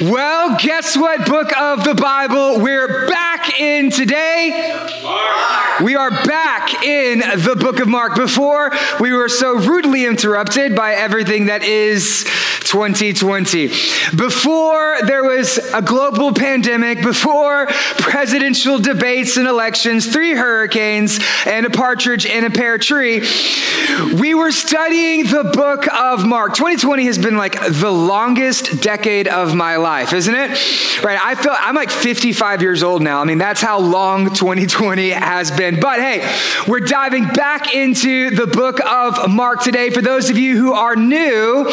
Well, guess what book of the Bible we're back in today? We are back in the book of Mark. Before, we were so rudely interrupted by everything that is 2020. Before there was a global pandemic, before presidential debates and elections, three hurricanes, and a partridge in a pear tree, we were studying the book of Mark. 2020 has been like the longest decade of my life, isn't it? Right? I feel I'm like 55 years old now. I mean, that's how long 2020 has been. But hey, we're diving back into the book of Mark today. For those of you who are new,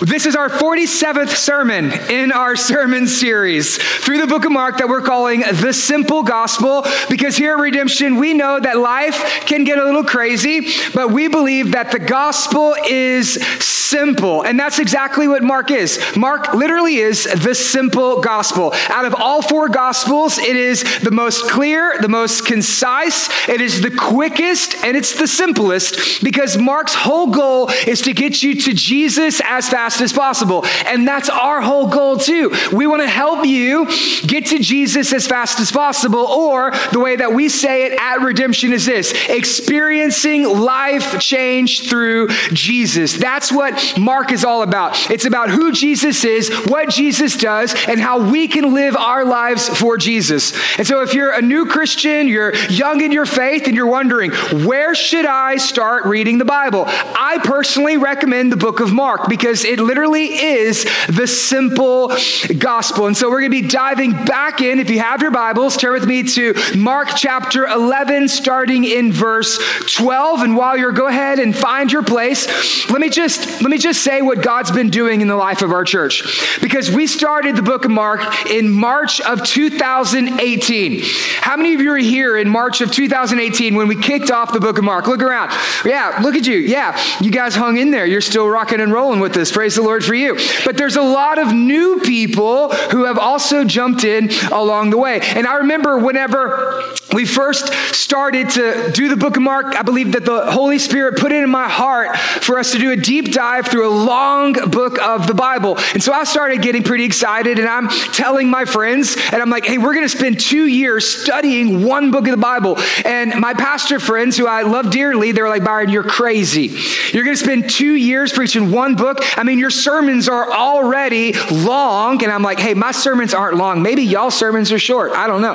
this is our 47th sermon in our sermon series through the book of Mark that we're calling the simple gospel because here at Redemption, we know that life can get a little crazy, but we believe that the gospel is simple. And that's exactly what Mark is. Mark literally is the simple gospel. Out of all four gospels, it is the most clear, the most concise, it is the quickest, and it's the simplest because Mark's whole goal is to get you to Jesus as fast as possible. And that's our whole goal too. We want to help you get to Jesus as fast as possible, or the way that we say it at Redemption is this experiencing life change through Jesus. That's what Mark is all about. It's about who Jesus is, what Jesus does, and how we can live our lives for Jesus. And so if you're a new Christian, you're young in your faith, and you're wondering, where should I start reading the Bible? I personally recommend the book of Mark because it literally is the simple gospel. And so we're going to be diving back in. If you have your Bibles, turn with me to Mark chapter 11, starting in verse 12. And while you're, go ahead and find your place, let me just, let me just say what God's been doing in the life of our church. Because we started the book of Mark in March of 2018. How many of you are here in March of 2018 when we kicked off the book of Mark? Look around. Yeah, look at you. Yeah, you guys hung in there. You're still rocking and rolling with this. Praise the Lord for you. But there's a lot of new people who have also jumped in along the way. And I remember whenever we first started to do the book of Mark, I believe that the Holy Spirit put it in my heart for us to do a deep dive through a long book of the Bible. And so I started getting pretty excited and I'm telling my friends, and I'm like, hey, we're going to spend two years studying one book of the Bible. And my pastor friends, who I love dearly, they're like, Byron, you're crazy. You're going to spend two years preaching one book. I mean, your sermons are already long. And I'm like, hey, my sermons aren't long. Maybe y'all sermons are short. I don't know.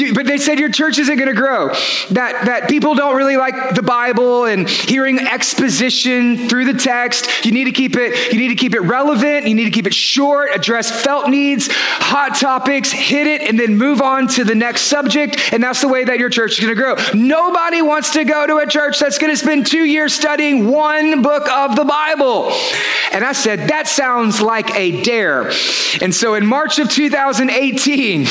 You, but they said your church isn't going to grow. That, that people don't really like the Bible and hearing exposition through the text. You need to keep it, you need to keep it relevant. You need to keep it short, address felt needs, hot topics, hit it, and then move on to the next subject. And that's the way that your church is going to grow. Nobody wants to go to a church that's going to spend two years studying one book of the Bible. And I said, that sounds like a dare. And so in March of 2018,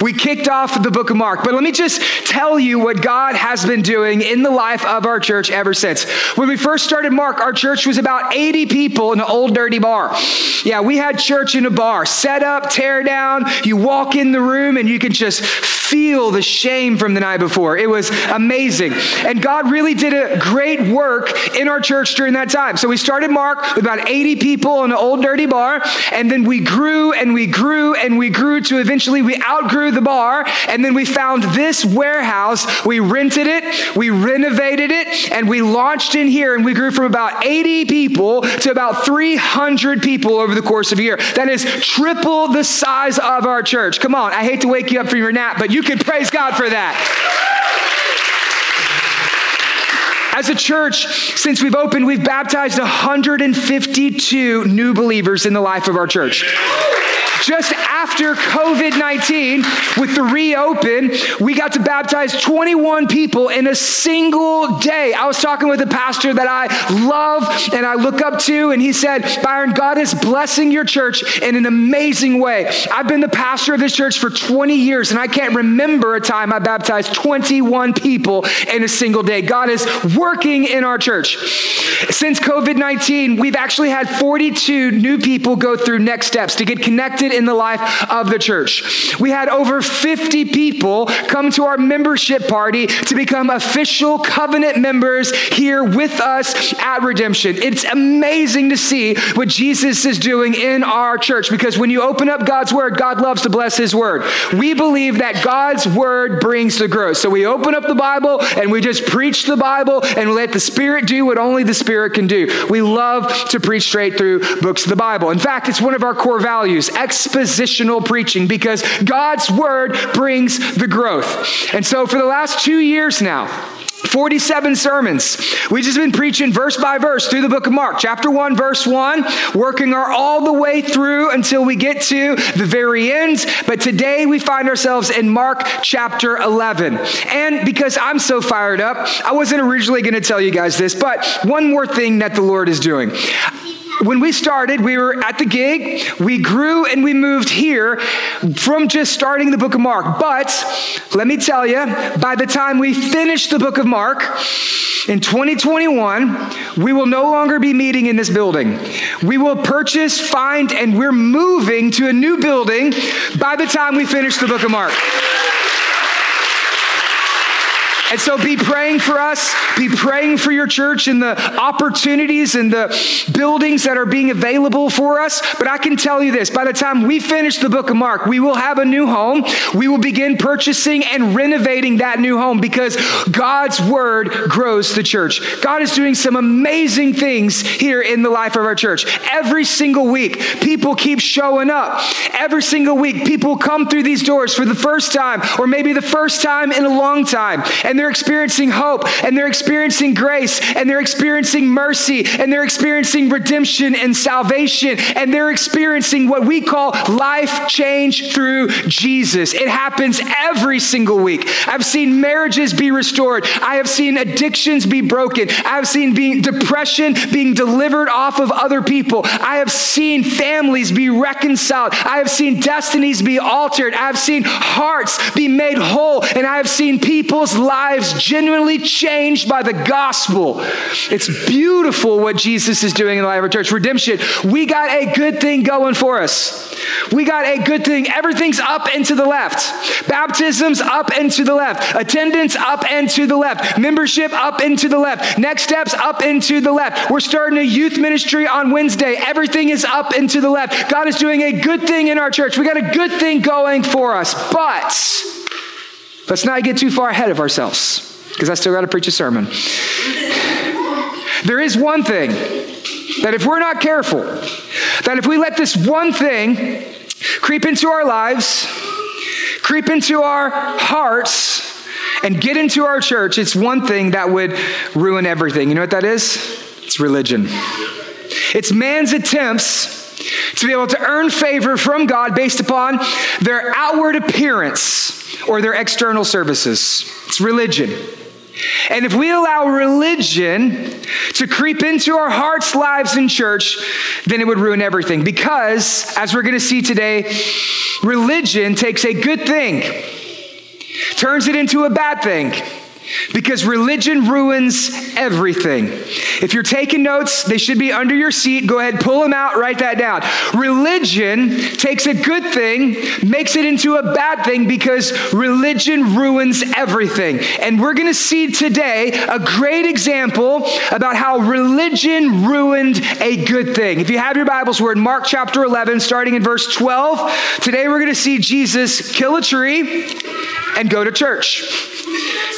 we kicked off the book of Mark. But let me just tell you what God has been doing in the life of our church ever since. When we first started Mark, our church was about 80 people in an old dirty bar. Yeah, we had church in a bar, set up, tear down. You walk in the room and you can just feel the shame from the night before. It was amazing. And God really did a great work in our church during that time. So we started Mark with about 80 people in an old dirty bar, and then we grew and we grew and we grew to eventually we outgrew the bar, and then we found this warehouse. We rented it, we renovated it, and we launched in here, and we grew from about 80 people to about 300 people over the course of a year. That is triple the size of our church. Come on, I hate to wake you up from your nap, but you can praise God for that. As a church, since we've opened, we've baptized 152 new believers in the life of our church. Just after COVID 19, with the reopen, we got to baptize 21 people in a single day. I was talking with a pastor that I love and I look up to, and he said, Byron, God is blessing your church in an amazing way. I've been the pastor of this church for 20 years, and I can't remember a time I baptized 21 people in a single day. God is working in our church. Since COVID 19, we've actually had 42 new people go through next steps to get connected in the life of the church. We had over 50 people come to our membership party to become official covenant members here with us at Redemption. It's amazing to see what Jesus is doing in our church because when you open up God's word, God loves to bless his word. We believe that God's word brings the growth. So we open up the Bible and we just preach the Bible and let the Spirit do what only the Spirit can do. We love to preach straight through books of the Bible. In fact, it's one of our core values, expositional preaching, because God's word brings the growth. And so for the last two years now, 47 sermons. We've just been preaching verse by verse through the book of Mark, chapter 1, verse 1, working our all the way through until we get to the very end. But today we find ourselves in Mark chapter 11. And because I'm so fired up, I wasn't originally going to tell you guys this, but one more thing that the Lord is doing when we started, we were at the gig, we grew and we moved here from just starting the book of Mark. But let me tell you, by the time we finish the book of Mark in 2021, we will no longer be meeting in this building. We will purchase, find, and we're moving to a new building by the time we finish the book of Mark. And so be praying for us, be praying for your church and the opportunities and the buildings that are being available for us. But I can tell you this by the time we finish the book of Mark, we will have a new home. We will begin purchasing and renovating that new home because God's word grows the church. God is doing some amazing things here in the life of our church. Every single week, people keep showing up. Every single week, people come through these doors for the first time or maybe the first time in a long time. And experiencing hope and they're experiencing grace and they're experiencing mercy and they're experiencing redemption and salvation and they're experiencing what we call life change through Jesus. It happens every single week. I've seen marriages be restored. I have seen addictions be broken. I have seen being depression being delivered off of other people. I have seen families be reconciled. I have seen destinies be altered. I have seen hearts be made whole and I have seen people's lives lives genuinely changed by the gospel. It's beautiful what Jesus is doing in the life of our church. Redemption, we got a good thing going for us. We got a good thing. Everything's up and to the left. Baptisms up and to the left. Attendance up and to the left. Membership up and to the left. Next steps up and to the left. We're starting a youth ministry on Wednesday. Everything is up and to the left. God is doing a good thing in our church. We got a good thing going for us. But Let's not get too far ahead of ourselves, because I still got to preach a sermon. There is one thing that if we're not careful, that if we let this one thing creep into our lives, creep into our hearts, and get into our church, it's one thing that would ruin everything. You know what that is? It's religion. It's man's attempts to be able to earn favor from God based upon their outward appearance or their external services. It's religion. And if we allow religion to creep into our hearts, lives, and church, then it would ruin everything. Because, as we're going to see today, religion takes a good thing, turns it into a bad thing. Because religion ruins everything. If you're taking notes, they should be under your seat. Go ahead, pull them out, write that down. Religion takes a good thing, makes it into a bad thing because religion ruins everything. And we're going to see today a great example about how religion ruined a good thing. If you have your Bibles, we're in Mark chapter 11, starting in verse 12. Today we're going to see Jesus kill a tree and go to church.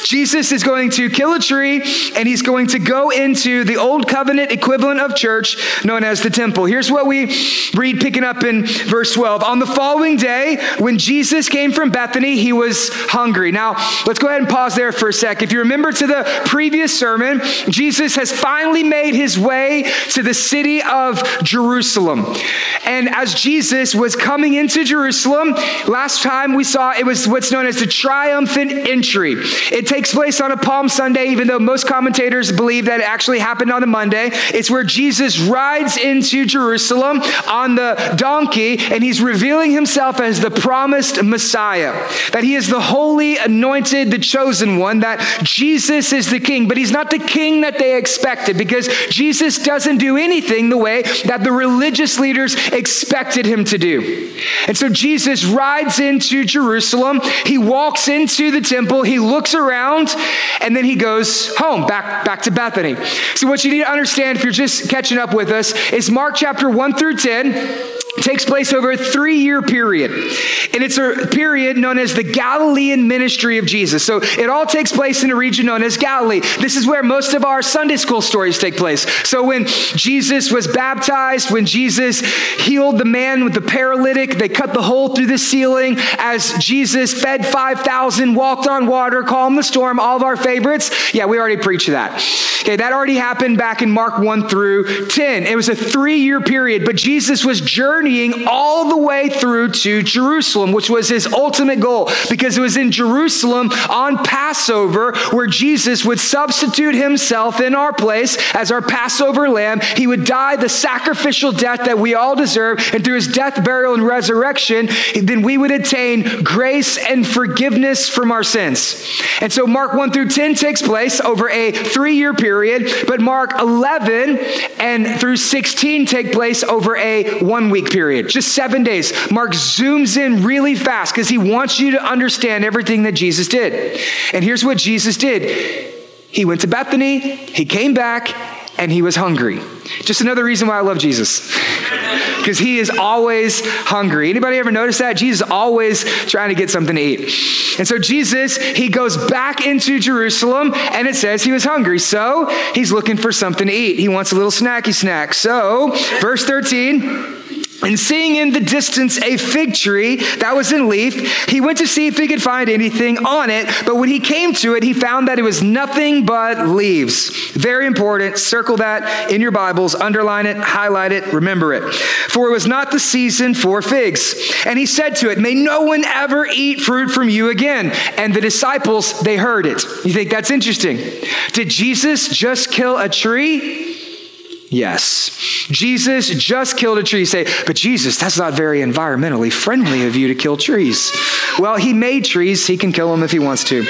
Jesus is going to kill a tree and he's going to go into the old covenant equivalent of church known as the temple. Here's what we read picking up in verse 12. On the following day, when Jesus came from Bethany, he was hungry. Now, let's go ahead and pause there for a sec. If you remember to the previous sermon, Jesus has finally made his way to the city of Jerusalem. And as Jesus was coming into Jerusalem, last time we saw it was what's known as the triumphant entry. It takes place on a Palm Sunday, even though most commentators believe that it actually happened on a Monday. It's where Jesus rides into Jerusalem on the donkey and he's revealing himself as the promised Messiah, that he is the holy, anointed, the chosen one, that Jesus is the king, but he's not the king that they expected because Jesus doesn't do anything the way that the religious leaders expected him to do. And so Jesus rides into Jerusalem, he walks into the temple, he looks around, and then he goes home, back, back to Bethany. So, what you need to understand if you're just catching up with us is Mark chapter 1 through 10 takes place over a three year period. And it's a period known as the Galilean ministry of Jesus. So it all takes place in a region known as Galilee. This is where most of our Sunday school stories take place. So when Jesus was baptized, when Jesus healed the man with the paralytic, they cut the hole through the ceiling. As Jesus fed 5,000, walked on water, calmed the storm, all of our favorites. Yeah, we already preached that. Okay, that already happened back in Mark 1 through 10. It was a three year period, but Jesus was journeying all the way through to Jerusalem, which was his ultimate goal, because it was in Jerusalem on Passover where Jesus would substitute himself in our place as our Passover lamb. He would die the sacrificial death that we all deserve, and through his death, burial, and resurrection, then we would attain grace and forgiveness from our sins. And so Mark 1 through 10 takes place over a three year period, but Mark 11 and through 16 take place over a one week period just seven days. Mark zooms in really fast because he wants you to understand everything that Jesus did. And here's what Jesus did He went to Bethany, he came back, and he was hungry. Just another reason why I love Jesus. Because he is always hungry. Anybody ever notice that? Jesus is always trying to get something to eat. And so Jesus, he goes back into Jerusalem and it says he was hungry. So he's looking for something to eat. He wants a little snacky snack. So, verse 13, and seeing in the distance a fig tree that was in leaf, he went to see if he could find anything on it. But when he came to it, he found that it was nothing but leaves. Very important. Circle that in your Bibles, underline it, highlight it, remember it. For it was not the season for figs. And he said to it, May no one ever eat fruit from you again. And the disciples, they heard it. You think that's interesting? Did Jesus just kill a tree? Yes. Jesus just killed a tree. You say, but Jesus, that's not very environmentally friendly of you to kill trees. Well, he made trees. He can kill them if he wants to.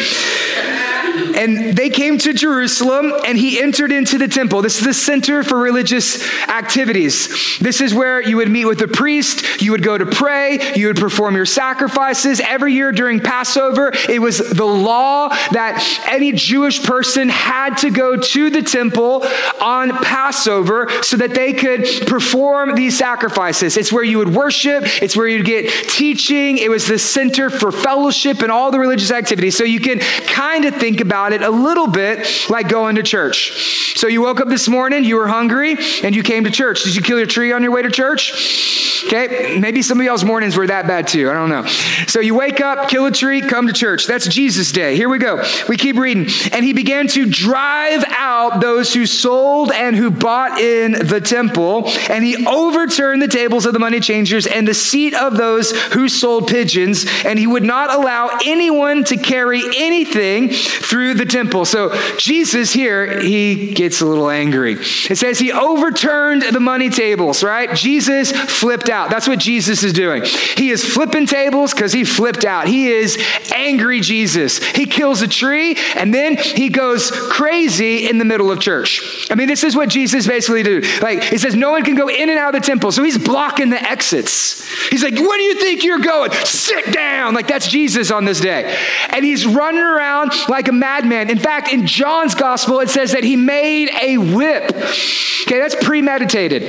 And they came to Jerusalem and he entered into the temple. This is the center for religious activities. This is where you would meet with the priest, you would go to pray, you would perform your sacrifices. Every year during Passover, it was the law that any Jewish person had to go to the temple on Passover so that they could perform these sacrifices. It's where you would worship, it's where you'd get teaching. It was the center for fellowship and all the religious activities. So you can kind of think about it a little bit like going to church. So you woke up this morning, you were hungry, and you came to church. Did you kill your tree on your way to church? Okay, maybe some of y'all's mornings were that bad too. I don't know. So you wake up, kill a tree, come to church. That's Jesus' day. Here we go. We keep reading. And he began to drive out those who sold and who bought in the temple, and he overturned the tables of the money changers and the seat of those who sold pigeons, and he would not allow anyone to carry anything through the temple. So Jesus here, he gets a little angry. It says he overturned the money tables, right? Jesus flipped out. That's what Jesus is doing. He is flipping tables because he flipped out. He is angry Jesus. He kills a tree and then he goes crazy in the middle of church. I mean, this is what Jesus basically did. Like it says no one can go in and out of the temple. So he's blocking the exits. He's like, "Where do you think you're going? Sit down." Like that's Jesus on this day. And he's running around like a madman. In fact, in John's gospel, it says that he made a whip. Okay, that's premeditated.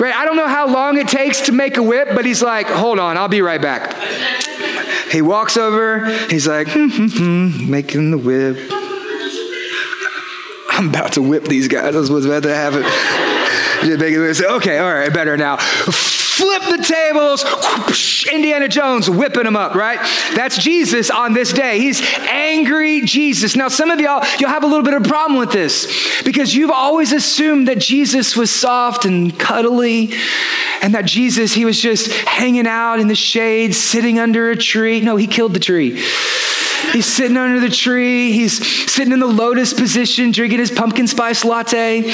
Right? I don't know how long it takes to make a whip, but he's like, hold on, I'll be right back. He walks over, he's like, hmm, hmm, hmm, making the whip. I'm about to whip these guys. That's what's about to happen. okay, all right, better now flip the tables, Indiana Jones whipping them up, right? That's Jesus on this day. He's angry Jesus. Now, some of y'all, you'll have a little bit of problem with this because you've always assumed that Jesus was soft and cuddly and that Jesus, he was just hanging out in the shade, sitting under a tree. No, he killed the tree. He's sitting under the tree. He's sitting in the lotus position, drinking his pumpkin spice latte,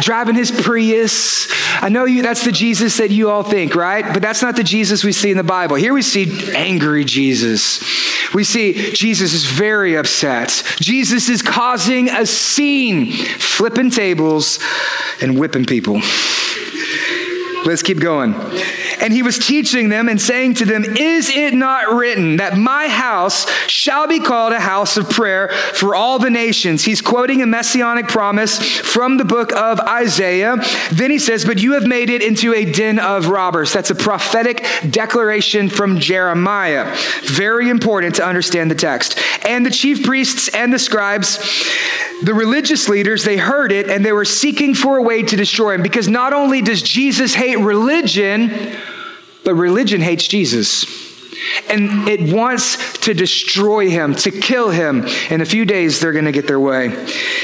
driving his Prius. I know you, that's the Jesus that you all think, right? But that's not the Jesus we see in the Bible. Here we see angry Jesus. We see Jesus is very upset. Jesus is causing a scene, flipping tables and whipping people. Let's keep going. And he was teaching them and saying to them, Is it not written that my house shall be called a house of prayer for all the nations? He's quoting a messianic promise from the book of Isaiah. Then he says, But you have made it into a den of robbers. That's a prophetic declaration from Jeremiah. Very important to understand the text. And the chief priests and the scribes, the religious leaders, they heard it and they were seeking for a way to destroy him because not only does Jesus hate religion, but religion hates Jesus. And it wants to destroy him, to kill him. In a few days, they're going to get their way.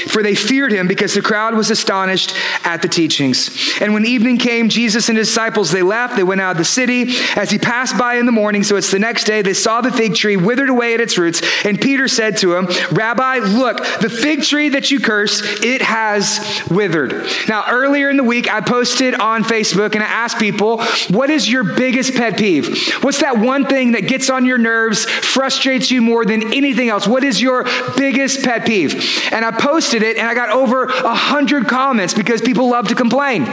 For they feared him because the crowd was astonished at the teachings. And when evening came, Jesus and his disciples, they left. They went out of the city. As he passed by in the morning, so it's the next day, they saw the fig tree withered away at its roots. And Peter said to him, Rabbi, look, the fig tree that you curse, it has withered. Now, earlier in the week, I posted on Facebook and I asked people, what is your biggest pet peeve? What's that one thing thing that gets on your nerves, frustrates you more than anything else? What is your biggest pet peeve? And I posted it and I got over a hundred comments because people love to complain,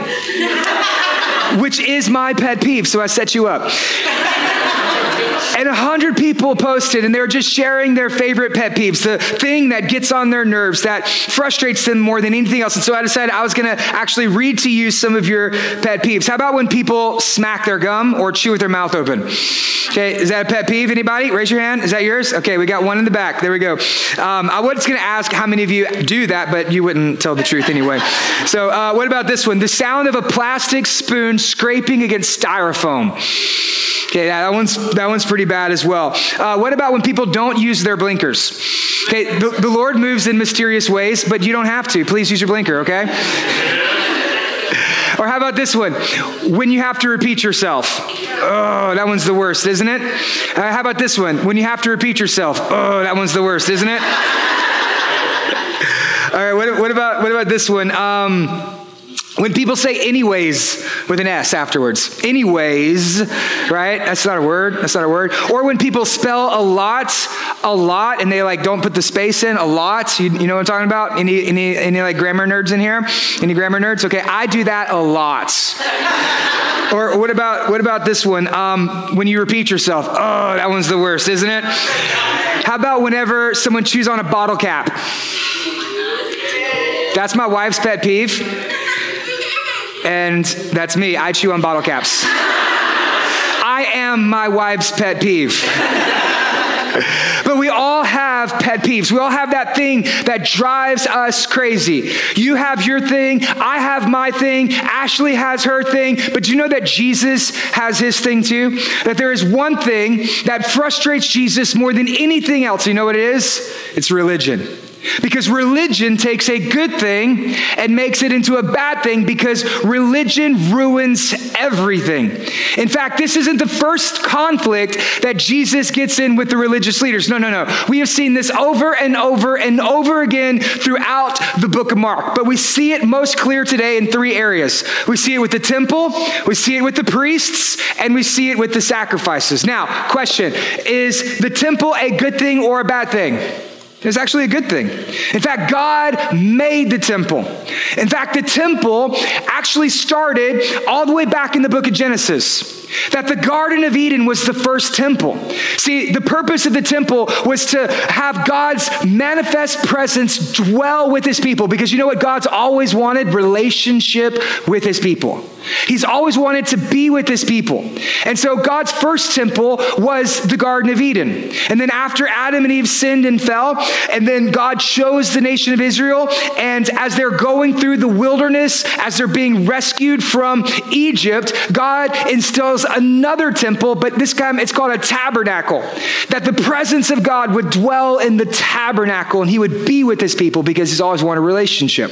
which is my pet peeve. So I set you up. And a hundred people posted, and they're just sharing their favorite pet peeves, the thing that gets on their nerves, that frustrates them more than anything else. And so I decided I was going to actually read to you some of your pet peeves. How about when people smack their gum or chew with their mouth open? Okay, is that a pet peeve? Anybody? Raise your hand. Is that yours? Okay, we got one in the back. There we go. Um, I was going to ask how many of you do that, but you wouldn't tell the truth anyway. So, uh, what about this one? The sound of a plastic spoon scraping against styrofoam. Okay, that one's that one's pretty bad as well. Uh, what about when people don't use their blinkers? Okay, the, the Lord moves in mysterious ways, but you don't have to. Please use your blinker, okay? or how about this one? When you have to repeat yourself. Oh, that one's the worst, isn't it? Uh, how about this one? When you have to repeat yourself. Oh, that one's the worst, isn't it? All right, what, what, about what about this one? Um, when people say anyways with an S afterwards, anyways, right? That's not a word. That's not a word. Or when people spell a lot, a lot, and they like don't put the space in, a lot. You, you know what I'm talking about? Any, any, any like grammar nerds in here? Any grammar nerds? Okay, I do that a lot. or what about what about this one? Um, when you repeat yourself, oh, that one's the worst, isn't it? How about whenever someone chews on a bottle cap? That's my wife's pet peeve and that's me. I chew on bottle caps. I am my wife's pet peeve. but we all have pet peeves. We all have that thing that drives us crazy. You have your thing, I have my thing, Ashley has her thing, but do you know that Jesus has his thing too? That there is one thing that frustrates Jesus more than anything else. You know what it is? It's religion. Because religion takes a good thing and makes it into a bad thing because religion ruins everything. In fact, this isn't the first conflict that Jesus gets in with the religious leaders. No, no, no. We have seen this over and over and over again throughout the book of Mark. But we see it most clear today in three areas. We see it with the temple, we see it with the priests, and we see it with the sacrifices. Now, question Is the temple a good thing or a bad thing? It's actually a good thing. In fact, God made the temple. In fact, the temple actually started all the way back in the book of Genesis that the Garden of Eden was the first temple. See, the purpose of the temple was to have God's manifest presence dwell with his people because you know what God's always wanted? Relationship with his people. He's always wanted to be with his people. And so God's first temple was the Garden of Eden. And then after Adam and Eve sinned and fell, And then God chose the nation of Israel. And as they're going through the wilderness, as they're being rescued from Egypt, God instills another temple, but this time it's called a tabernacle. That the presence of God would dwell in the tabernacle and he would be with his people because he's always wanted a relationship.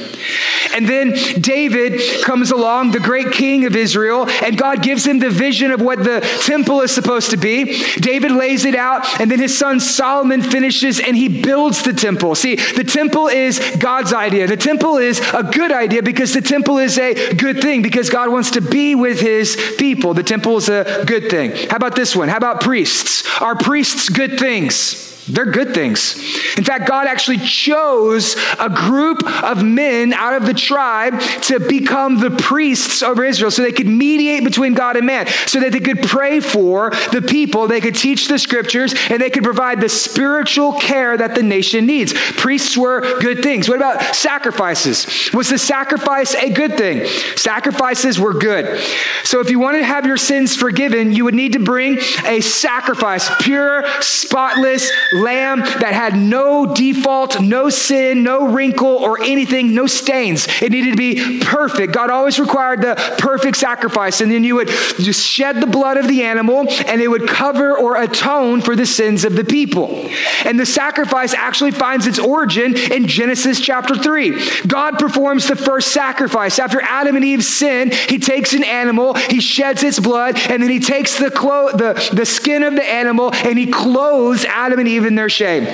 And then David comes along, the great king of Israel, and God gives him the vision of what the temple is supposed to be. David lays it out, and then his son Solomon finishes and he builds the temple. See, the temple is God's idea. The temple is a good idea because the temple is a good thing because God wants to be with his people. The temple is a good thing. How about this one? How about priests? Are priests good things? They're good things. In fact, God actually chose a group of men out of the tribe to become the priests over Israel so they could mediate between God and man, so that they could pray for the people, they could teach the scriptures, and they could provide the spiritual care that the nation needs. Priests were good things. What about sacrifices? Was the sacrifice a good thing? Sacrifices were good. So if you wanted to have your sins forgiven, you would need to bring a sacrifice, pure, spotless, lamb that had no default, no sin, no wrinkle, or anything, no stains. It needed to be perfect. God always required the perfect sacrifice. And then you would just shed the blood of the animal, and it would cover or atone for the sins of the people. And the sacrifice actually finds its origin in Genesis chapter 3. God performs the first sacrifice. After Adam and Eve sin, he takes an animal, he sheds its blood, and then he takes the, clo- the, the skin of the animal and he clothes Adam and Eve in their shame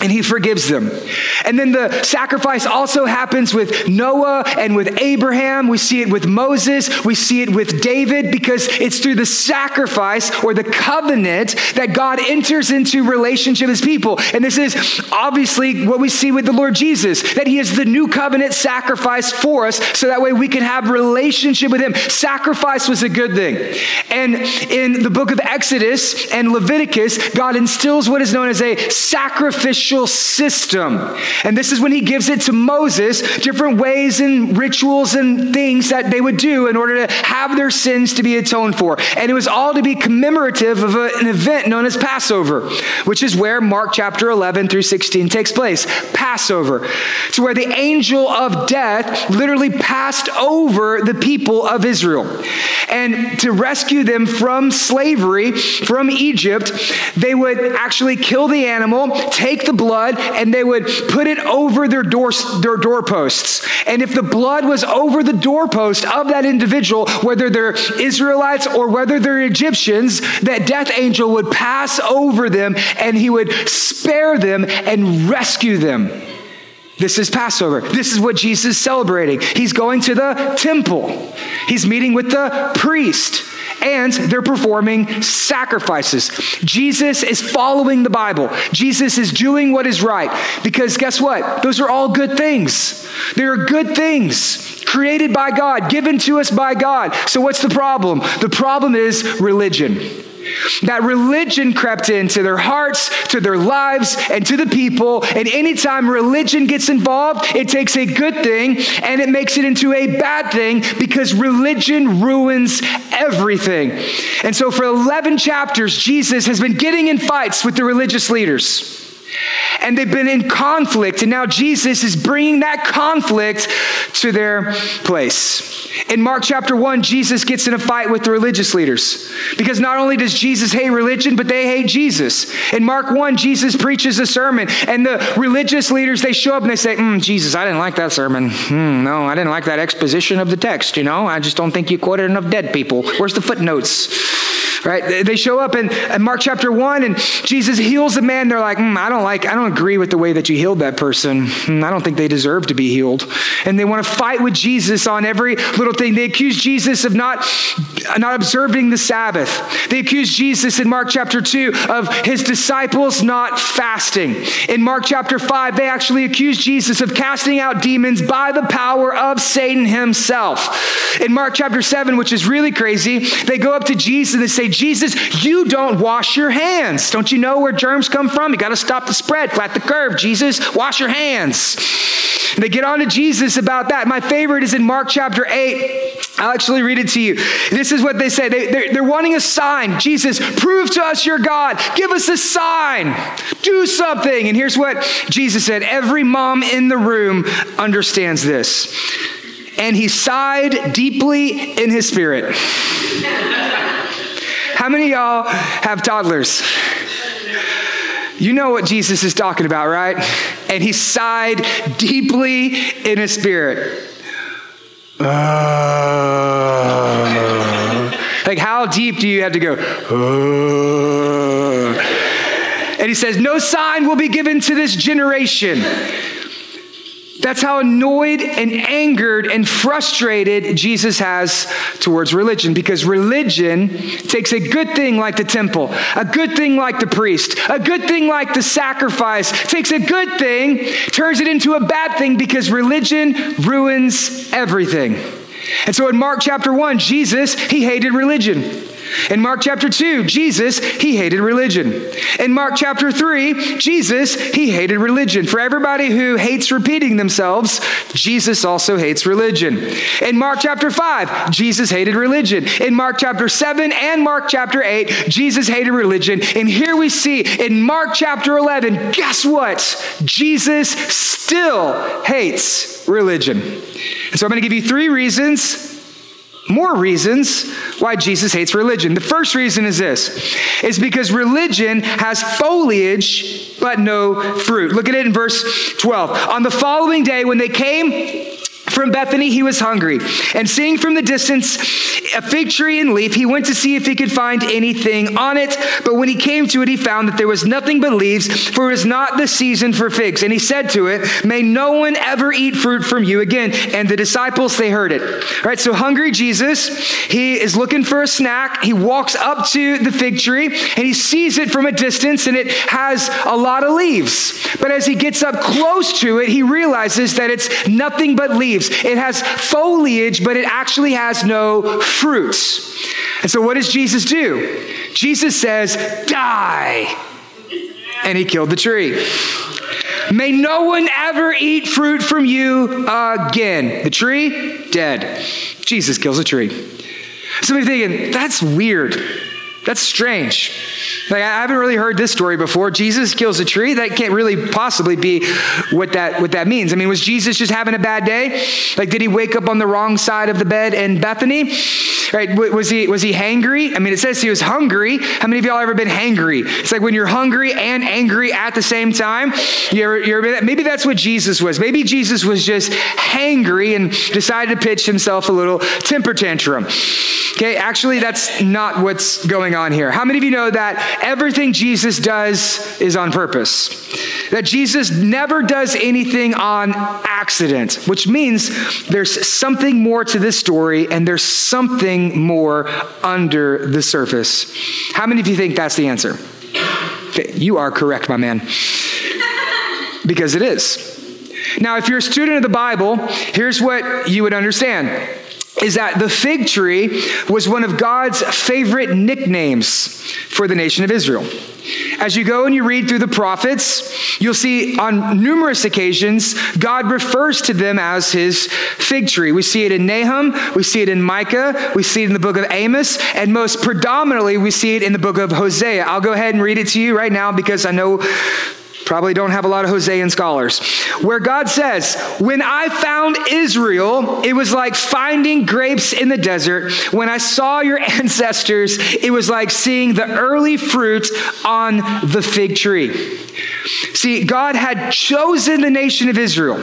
and he forgives them. And then the sacrifice also happens with Noah and with Abraham. We see it with Moses. We see it with David because it's through the sacrifice or the covenant that God enters into relationship with people. And this is obviously what we see with the Lord Jesus, that he is the new covenant sacrifice for us so that way we can have relationship with him. Sacrifice was a good thing. And in the book of Exodus and Leviticus, God instills what is known as a sacrificial system. And this is when he gives it to Moses, different ways and rituals and things that they would do in order to have their sins to be atoned for. And it was all to be commemorative of a, an event known as Passover, which is where Mark chapter 11 through 16 takes place. Passover. To where the angel of death literally passed over the people of Israel. And to rescue them from slavery, from Egypt, they would actually kill the animal, take the blood and they would put it over their, door, their doorposts. And if the blood was over the doorpost of that individual, whether they're Israelites or whether they're Egyptians, that death angel would pass over them and he would spare them and rescue them. This is Passover. This is what Jesus is celebrating. He's going to the temple. He's meeting with the priest and they're performing sacrifices. Jesus is following the Bible. Jesus is doing what is right because guess what? Those are all good things. They're good things created by God, given to us by God. So what's the problem? The problem is religion. That religion crept into their hearts, to their lives, and to the people. And anytime religion gets involved, it takes a good thing and it makes it into a bad thing because religion ruins everything. And so for 11 chapters, Jesus has been getting in fights with the religious leaders and they've been in conflict, and now Jesus is bringing that conflict to their place. In Mark chapter 1, Jesus gets in a fight with the religious leaders because not only does Jesus hate religion, but they hate Jesus. In Mark 1, Jesus preaches a sermon, and the religious leaders they show up and they say, mm, Jesus, I didn't like that sermon. Mm, no, I didn't like that exposition of the text, you know? I just don't think you quoted enough dead people. Where's the footnotes? Right? They show up in, in Mark chapter 1 and Jesus heals a man. They're like, mm, I don't like, I don't agree with the way that you healed that person. Mm, I don't think they deserve to be healed. And they want to fight with Jesus on every little thing. They accuse Jesus of not, not observing the Sabbath. They accuse Jesus in Mark chapter 2 of his disciples not fasting. In Mark chapter 5, they actually accuse Jesus of casting out demons by the power of Satan himself. In Mark chapter 7, which is really crazy, they go up to Jesus and they say, Jesus, you don't wash your hands. Don't you know where germs come from? You got to stop the spread, flat the curve. Jesus, wash your hands. And they get on to Jesus about that. My favorite is in Mark chapter 8. I'll actually read it to you. This is what they say. They, they're, they're wanting a sign. Jesus, prove to us your God. Give us a sign. Do something. And here's what Jesus said Every mom in the room understands this. And he sighed deeply in his spirit. How many y'all have toddlers? You know what Jesus is talking about, right? And he sighed deeply in his spirit. Uh, like, how deep do you have to go? Uh, and he says, No sign will be given to this generation. That's how annoyed and angered and frustrated Jesus has towards religion because religion takes a good thing like the temple, a good thing like the priest, a good thing like the sacrifice, takes a good thing, turns it into a bad thing because religion ruins everything. And so in Mark chapter 1, Jesus, he hated religion. In Mark chapter 2, Jesus, he hated religion. In Mark chapter 3, Jesus, he hated religion. For everybody who hates repeating themselves, Jesus also hates religion. In Mark chapter 5, Jesus hated religion. In Mark chapter 7 and Mark chapter 8, Jesus hated religion. And here we see in Mark chapter 11, guess what? Jesus still hates religion. And so I'm going to give you three reasons more reasons why Jesus hates religion. The first reason is this is because religion has foliage but no fruit. Look at it in verse 12. On the following day when they came from Bethany, he was hungry. And seeing from the distance a fig tree and leaf, he went to see if he could find anything on it. But when he came to it, he found that there was nothing but leaves, for it was not the season for figs. And he said to it, May no one ever eat fruit from you again. And the disciples, they heard it. All right, so hungry Jesus, he is looking for a snack. He walks up to the fig tree and he sees it from a distance and it has a lot of leaves. But as he gets up close to it, he realizes that it's nothing but leaves leaves. It has foliage, but it actually has no fruits. And so, what does Jesus do? Jesus says, Die. And he killed the tree. May no one ever eat fruit from you again. The tree, dead. Jesus kills a tree. Somebody thinking, that's weird. That's strange. Like, I haven't really heard this story before. Jesus kills a tree. That can't really possibly be what that, what that means. I mean, was Jesus just having a bad day? Like, did he wake up on the wrong side of the bed in Bethany? Right? Was he, was he hangry? I mean, it says he was hungry. How many of y'all ever been hangry? It's like when you're hungry and angry at the same time. You ever, you ever maybe that's what Jesus was. Maybe Jesus was just hangry and decided to pitch himself a little temper tantrum. Okay, actually, that's not what's going on here. How many of you know that everything Jesus does is on purpose. That Jesus never does anything on accident, which means there's something more to this story and there's something more under the surface. How many of you think that's the answer? You are correct, my man. Because it is. Now, if you're a student of the Bible, here's what you would understand is that the fig tree was one of God's favorite nicknames for the nation of Israel. As you go and you read through the prophets, you'll see on numerous occasions God refers to them as his fig tree. We see it in Nahum, we see it in Micah, we see it in the book of Amos, and most predominantly we see it in the book of Hosea. I'll go ahead and read it to you right now because I know Probably don't have a lot of Hosean scholars. Where God says, When I found Israel, it was like finding grapes in the desert. When I saw your ancestors, it was like seeing the early fruit on the fig tree. See, God had chosen the nation of Israel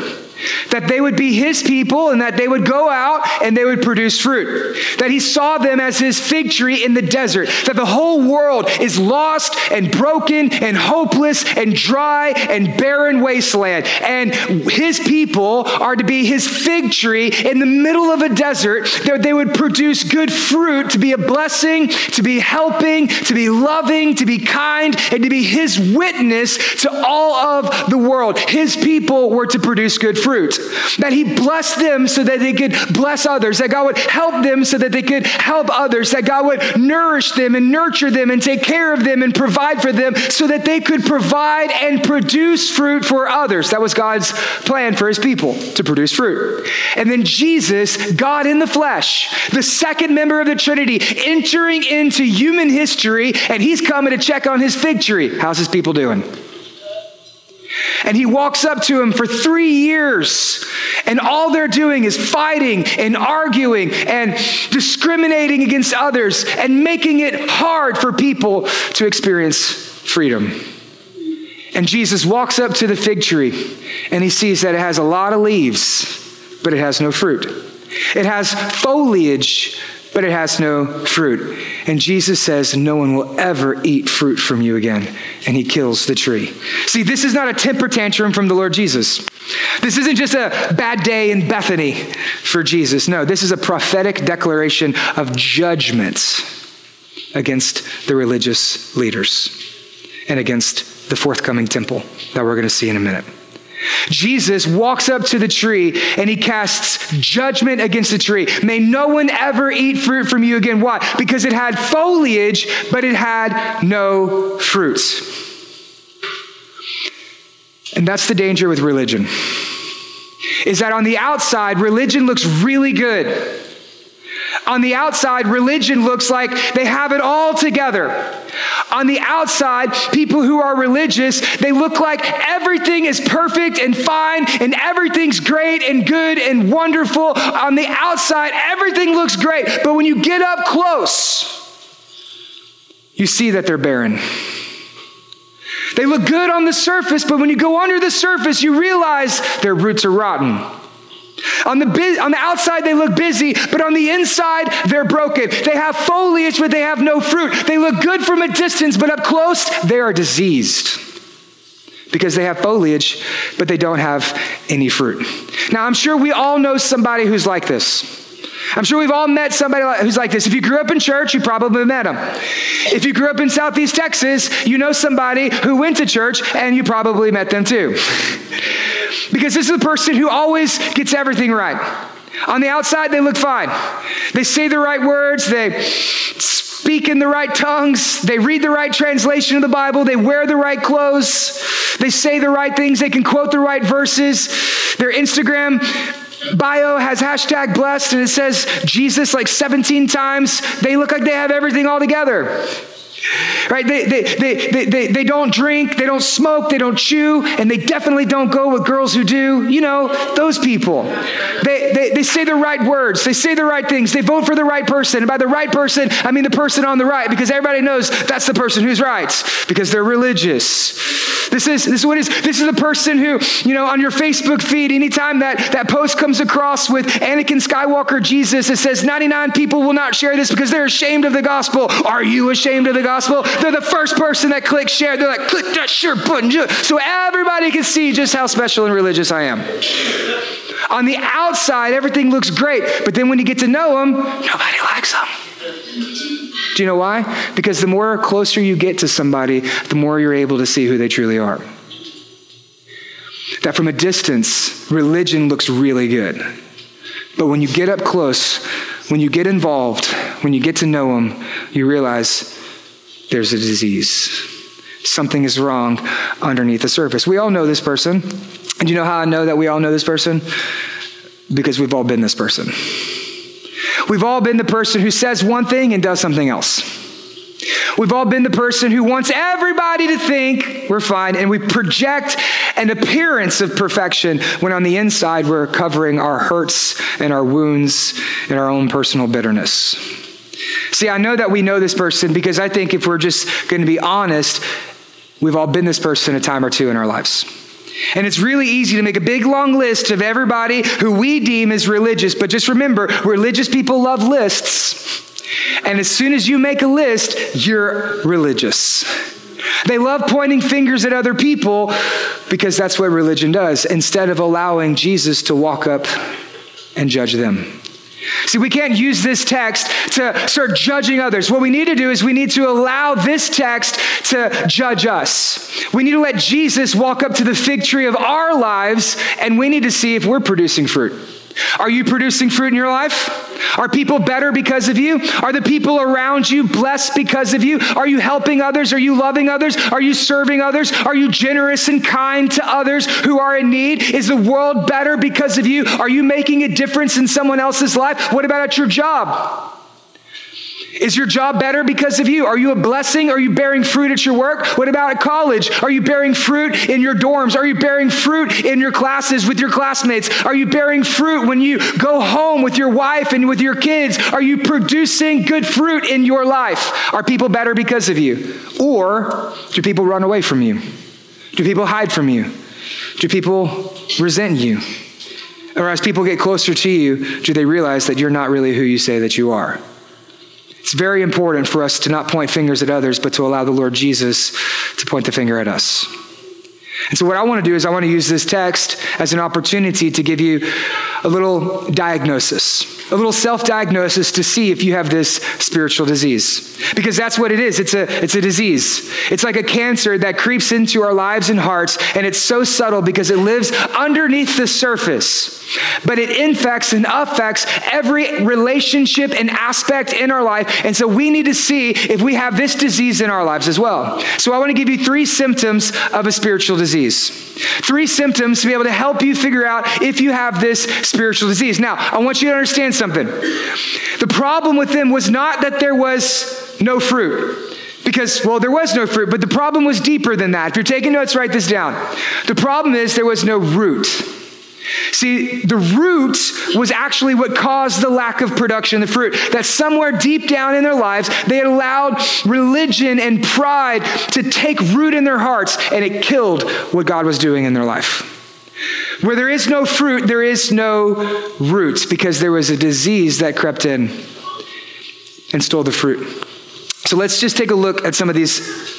that they would be his people and that they would go out and they would produce fruit. That he saw them as his fig tree in the desert. That the whole world is lost and broken and hopeless and dry and barren wasteland. And his people are to be his fig tree in the middle of a desert that they would produce good fruit to be a blessing, to be helping, to be loving, to be kind, and to be his witness to all of the world. His people were to produce good fruit fruit. that He blessed them so that they could bless others, that God would help them so that they could help others, that God would nourish them and nurture them and take care of them and provide for them so that they could provide and produce fruit for others. That was God's plan for His people to produce fruit. And then Jesus, God in the flesh, the second member of the Trinity, entering into human history, and He's coming to check on His fig tree. How's His people doing? And he walks up to him for three years. And all they're doing is fighting and arguing and discriminating against others and making it hard for people to experience freedom. And Jesus walks up to the fig tree and he sees that it has a lot of leaves, but it has no fruit. It has foliage, but it has no fruit. And Jesus says, No one will ever eat fruit from you again. And he kills the tree. See, this is not a temper tantrum from the Lord Jesus. This isn't just a bad day in Bethany for Jesus. No, this is a prophetic declaration of judgments against the religious leaders and against the forthcoming temple that we're going to see in a minute. Jesus walks up to the tree and he casts judgment against the tree. May no one ever eat fruit from you again. Why? Because it had foliage, but it had no fruits. And that's the danger with religion. Is that on the outside, religion looks really good. On the outside, religion looks like they have it all together. On the outside, people who are religious, they look like everything is perfect and fine and everything's great and good and wonderful. On the outside, everything looks great. But when you get up close, you see that they're barren. They look good on the surface, but when you go under the surface, you realize their roots are rotten. On the, on the outside, they look busy, but on the inside, they're broken. They have foliage, but they have no fruit. They look good from a distance, but up close, they are diseased because they have foliage, but they don't have any fruit. Now, I'm sure we all know somebody who's like this. I'm sure we've all met somebody who's like this. If you grew up in church, you probably met them. If you grew up in Southeast Texas, you know somebody who went to church and you probably met them too. Because this is the person who always gets everything right. On the outside, they look fine. They say the right words, they speak in the right tongues, they read the right translation of the Bible, they wear the right clothes, they say the right things, they can quote the right verses. Their Instagram bio has hashtag blessed and it says Jesus like 17 times. They look like they have everything all together. Right? They, they, they, they, they, they don't drink, they don't smoke, they don't chew, and they definitely don't go with girls who do. You know, those people. They, they, they say the right words, they say the right things, they vote for the right person. And by the right person, I mean the person on the right, because everybody knows that's the person who's right, because they're religious. This is, this is what is, this is the person who, you know, on your Facebook feed, anytime that, that post comes across with Anakin Skywalker Jesus, it says 99 people will not share this because they're ashamed of the gospel. Are you ashamed of the gospel? Gospel, they're the first person that clicks share. They're like, click that share button so everybody can see just how special and religious I am. On the outside, everything looks great, but then when you get to know them, nobody likes them. Do you know why? Because the more closer you get to somebody, the more you're able to see who they truly are. That from a distance, religion looks really good. But when you get up close, when you get involved, when you get to know them, you realize there's a disease. Something is wrong underneath the surface. We all know this person. And you know how I know that we all know this person? Because we've all been this person. We've all been the person who says one thing and does something else. We've all been the person who wants everybody to think we're fine, and we project an appearance of perfection when on the inside we're covering our hurts and our wounds and our own personal bitterness. See, I know that we know this person because I think if we're just going to be honest, we've all been this person a time or two in our lives. And it's really easy to make a big long list of everybody who we deem as religious, but just remember, religious people love lists. And as soon as you make a list, you're religious. They love pointing fingers at other people because that's what religion does, instead of allowing Jesus to walk up and judge them. See, we can't use this text to start judging others. What we need to do is we need to allow this text to judge us. We need to let Jesus walk up to the fig tree of our lives, and we need to see if we're producing fruit. Are you producing fruit in your life? Are people better because of you? Are the people around you blessed because of you? Are you helping others? Are you loving others? Are you serving others? Are you generous and kind to others who are in need? Is the world better because of you? Are you making a difference in someone else's life? What about at your job? Is your job better because of you? Are you a blessing? Are you bearing fruit at your work? What about at college? Are you bearing fruit in your dorms? Are you bearing fruit in your classes with your classmates? Are you bearing fruit when you go home with your wife and with your kids? Are you producing good fruit in your life? Are people better because of you? Or do people run away from you? Do people hide from you? Do people resent you? Or as people get closer to you, do they realize that you're not really who you say that you are? It's very important for us to not point fingers at others, but to allow the Lord Jesus to point the finger at us. And so, what I want to do is, I want to use this text as an opportunity to give you a little diagnosis, a little self diagnosis to see if you have this spiritual disease. Because that's what it is it's a, it's a disease. It's like a cancer that creeps into our lives and hearts, and it's so subtle because it lives underneath the surface. But it infects and affects every relationship and aspect in our life. And so we need to see if we have this disease in our lives as well. So I want to give you three symptoms of a spiritual disease. Three symptoms to be able to help you figure out if you have this spiritual disease. Now, I want you to understand something. The problem with them was not that there was no fruit. Because, well, there was no fruit, but the problem was deeper than that. If you're taking notes, write this down. The problem is there was no root. See, the root was actually what caused the lack of production, the fruit. That somewhere deep down in their lives, they had allowed religion and pride to take root in their hearts, and it killed what God was doing in their life. Where there is no fruit, there is no roots because there was a disease that crept in and stole the fruit. So let's just take a look at some of these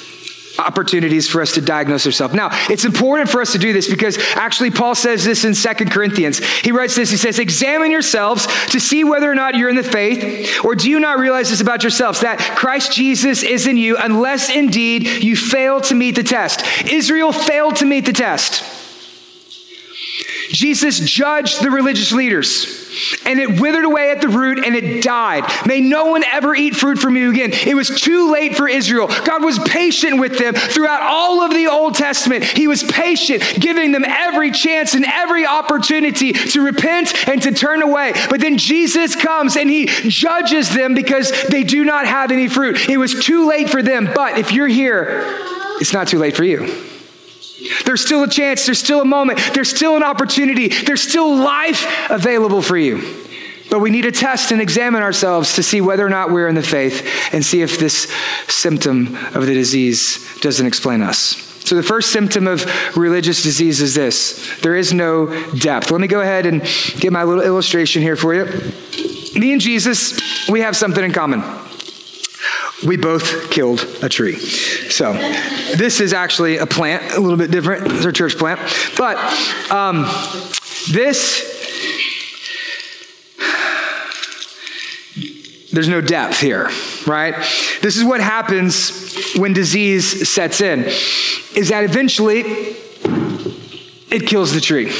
opportunities for us to diagnose ourselves. Now, it's important for us to do this because actually Paul says this in Second Corinthians. He writes this, he says, Examine yourselves to see whether or not you're in the faith, or do you not realize this about yourselves, that Christ Jesus is in you, unless indeed you fail to meet the test. Israel failed to meet the test. Jesus judged the religious leaders and it withered away at the root and it died. May no one ever eat fruit from you again. It was too late for Israel. God was patient with them throughout all of the Old Testament. He was patient, giving them every chance and every opportunity to repent and to turn away. But then Jesus comes and he judges them because they do not have any fruit. It was too late for them. But if you're here, it's not too late for you. There's still a chance, there's still a moment, there's still an opportunity, there's still life available for you. But we need to test and examine ourselves to see whether or not we're in the faith and see if this symptom of the disease doesn't explain us. So, the first symptom of religious disease is this there is no depth. Let me go ahead and get my little illustration here for you. Me and Jesus, we have something in common we both killed a tree. So, this is actually a plant, a little bit different. It's a church plant. But um, this, there's no depth here, right? This is what happens when disease sets in, is that eventually it kills the tree.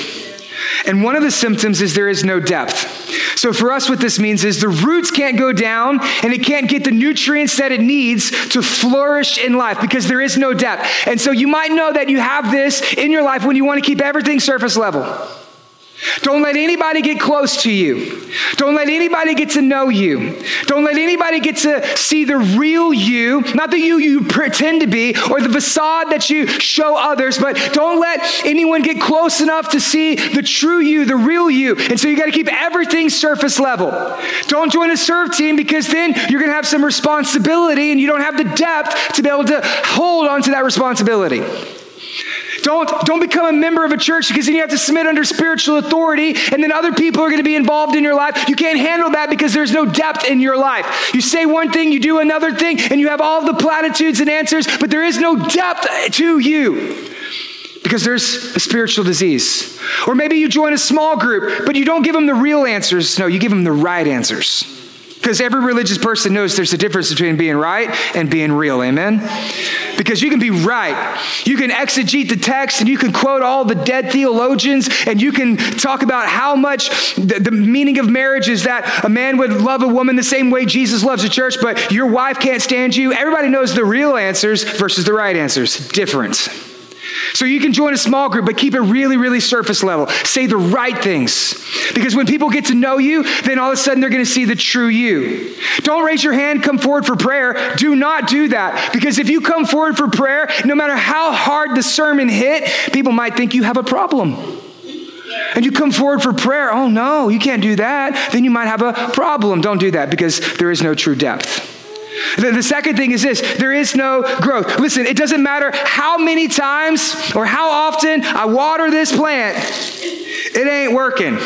And one of the symptoms is there is no depth. So for us, what this means is the roots can't go down and it can't get the nutrients that it needs to flourish in life because there is no depth. And so you might know that you have this in your life when you want to keep everything surface level. Don't let anybody get close to you. Don't let anybody get to know you. Don't let anybody get to see the real you, not the you you pretend to be or the facade that you show others, but don't let anyone get close enough to see the true you, the real you. And so you got to keep everything surface level. Don't join a serve team because then you're going to have some responsibility and you don't have the depth to be able to hold onto that responsibility. Don't, don't become a member of a church because then you have to submit under spiritual authority and then other people are going to be involved in your life. You can't handle that because there's no depth in your life. You say one thing, you do another thing, and you have all the platitudes and answers, but there is no depth to you. because there's a spiritual disease. Or maybe you join a small group, but you don't give them the real answers. No, you give them the right answers. Because every religious person knows there's a difference between being right and being real. Amen? Because you can be right. You can exegete the text and you can quote all the dead theologians and you can talk about how much the, the meaning of marriage is that a man would love a woman the same way Jesus loves the church, but your wife can't stand you. Everybody knows the real answers versus the right answers. Different. So you can join a small group, but keep it really, really surface level. Say the right things. Because when people get to know you, then all of a sudden they're going to see the true you. Don't raise your hand, come forward for prayer. Do not do that. Because if you come forward for prayer, no matter how hard the sermon hit, people might think you have a problem. And you come forward for prayer. Oh, no, you can't do that. Then you might have a problem. Don't do that because there is no true depth. The, second thing is this there is no growth. Listen, it doesn't matter how many times or how often I water this plant, it ain't working.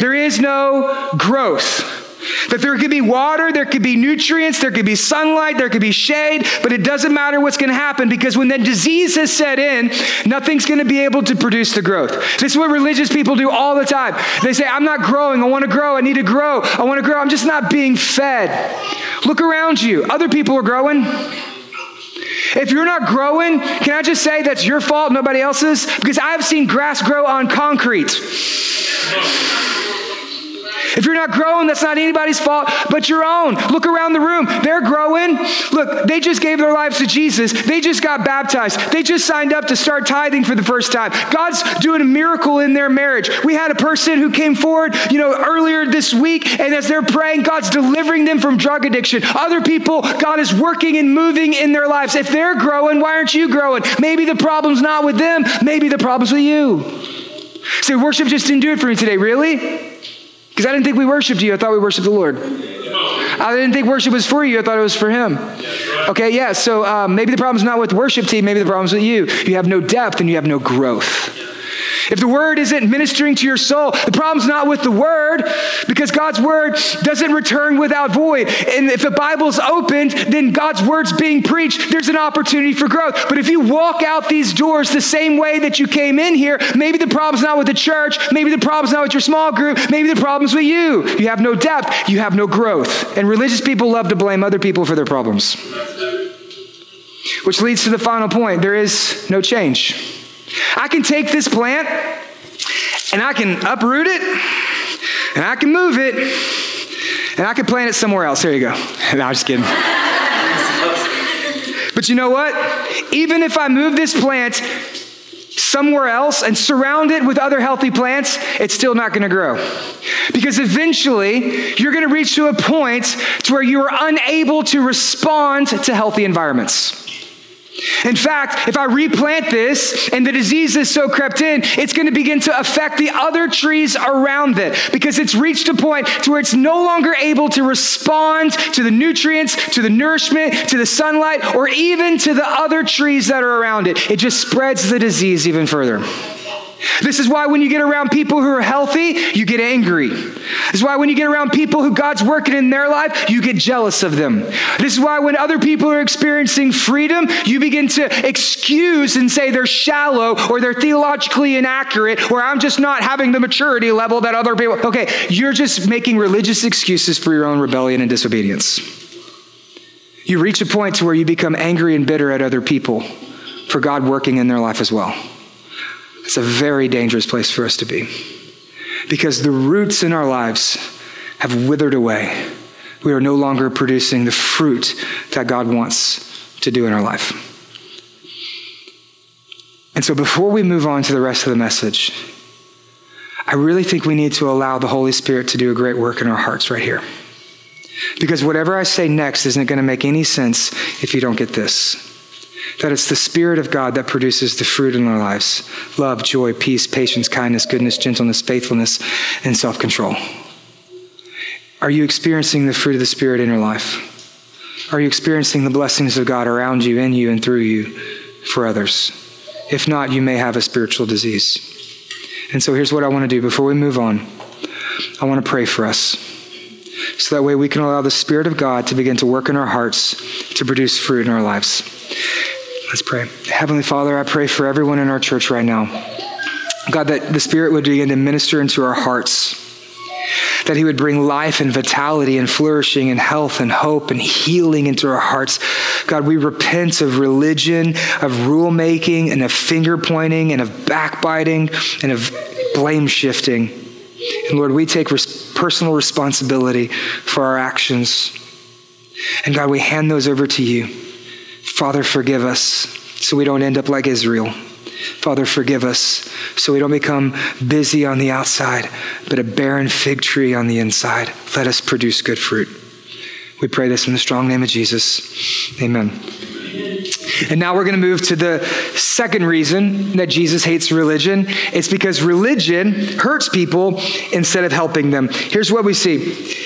There is no growth. That there could be water, there could be nutrients, there could be sunlight, there could be shade, but it doesn't matter what's going to happen because when the disease has set in, nothing's going to be able to produce the growth. This is what religious people do all the time. They say, I'm not growing, I want to grow, I need to grow, I want to grow, I'm just not being fed. Look around you, other people are growing. If you're not growing, can I just say that's your fault, nobody else's? Because I've seen grass grow on concrete. If you're not growing, that's not anybody's fault but your own. Look around the room. They're growing. Look, they just gave their lives to Jesus. They just got baptized. They just signed up to start tithing for the first time. God's doing a miracle in their marriage. We had a person who came forward, you know, earlier this week, and as they're praying, God's delivering them from drug addiction. Other people, God is working and moving in their lives. If they're growing, why aren't you growing? Maybe the problem's not with them, maybe the problem's with you. Say, so worship just didn't do it for me today. Really? Because I didn't think we worshiped you. I thought we worshiped the Lord. I didn't think worship was for you. I thought it was for Him. Okay, yeah. So um, maybe the problem's not with worship team. Maybe the problem's with you. You have no depth and you have no growth. If the word isn't ministering to your soul, the problem's not with the word because God's word doesn't return without void. And if the Bible's opened, then God's word's being preached. There's an opportunity for growth. But if you walk out these doors the same way that you came in here, maybe the problem's not with the church, maybe the problem's not with your small group, maybe the problem's with you. You have no depth, you have no growth. And religious people love to blame other people for their problems. Which leads to the final point there is no change. I can take this plant and I can uproot it and I can move it and I can plant it somewhere else. Here you go. No, I'm just kidding. but you know what? Even if I move this plant somewhere else and surround it with other healthy plants, it's still not going to grow. Because eventually, you're going to reach to a point to where you are unable to respond to healthy environments. In fact, if I replant this and the disease is so crept in, it's going to begin to affect the other trees around it because it's reached a point to where it's no longer able to respond to the nutrients, to the nourishment, to the sunlight, or even to the other trees that are around it. It just spreads the disease even further. This is why when you get around people who are healthy, you get angry. This is why when you get around people who God's working in their life, you get jealous of them. This is why when other people are experiencing freedom, you begin to excuse and say they're shallow or they're theologically inaccurate or I'm just not having the maturity level that other people. Okay, you're just making religious excuses for your own rebellion and disobedience. You reach a point to where you become angry and bitter at other people for God working in their life as well. It's a very dangerous place for us to be because the roots in our lives have withered away. We are no longer producing the fruit that God wants to do in our life. And so, before we move on to the rest of the message, I really think we need to allow the Holy Spirit to do a great work in our hearts right here. Because whatever I say next isn't going to make any sense if you don't get this that it's the Spirit of God that produces the fruit in our lives love, joy, peace, patience, kindness, goodness, gentleness, faithfulness, and self control. Are you experiencing the fruit of the Spirit in your life? Are you experiencing the blessings of God around you, in you, and through you for others? If not, you may have a spiritual disease. And so here's what I want to do before we move on I want to pray for us. So that way we can allow the Spirit of God to begin to work in our hearts to produce fruit in our lives. Let's pray. Heavenly Father, I pray for everyone in our church right now. God, that the Spirit would begin to minister into our hearts, that He would bring life and vitality and flourishing and health and hope and healing into our hearts. God, we repent of religion, of rule making, and of finger pointing, and of backbiting, and of blame shifting. And Lord, we take res- personal responsibility for our actions. And God, we hand those over to you. Father, forgive us so we don't end up like Israel. Father, forgive us so we don't become busy on the outside, but a barren fig tree on the inside. Let us produce good fruit. We pray this in the strong name of Jesus. Amen. And now we're going to move to the second reason that Jesus hates religion. It's because religion hurts people instead of helping them. Here's what we see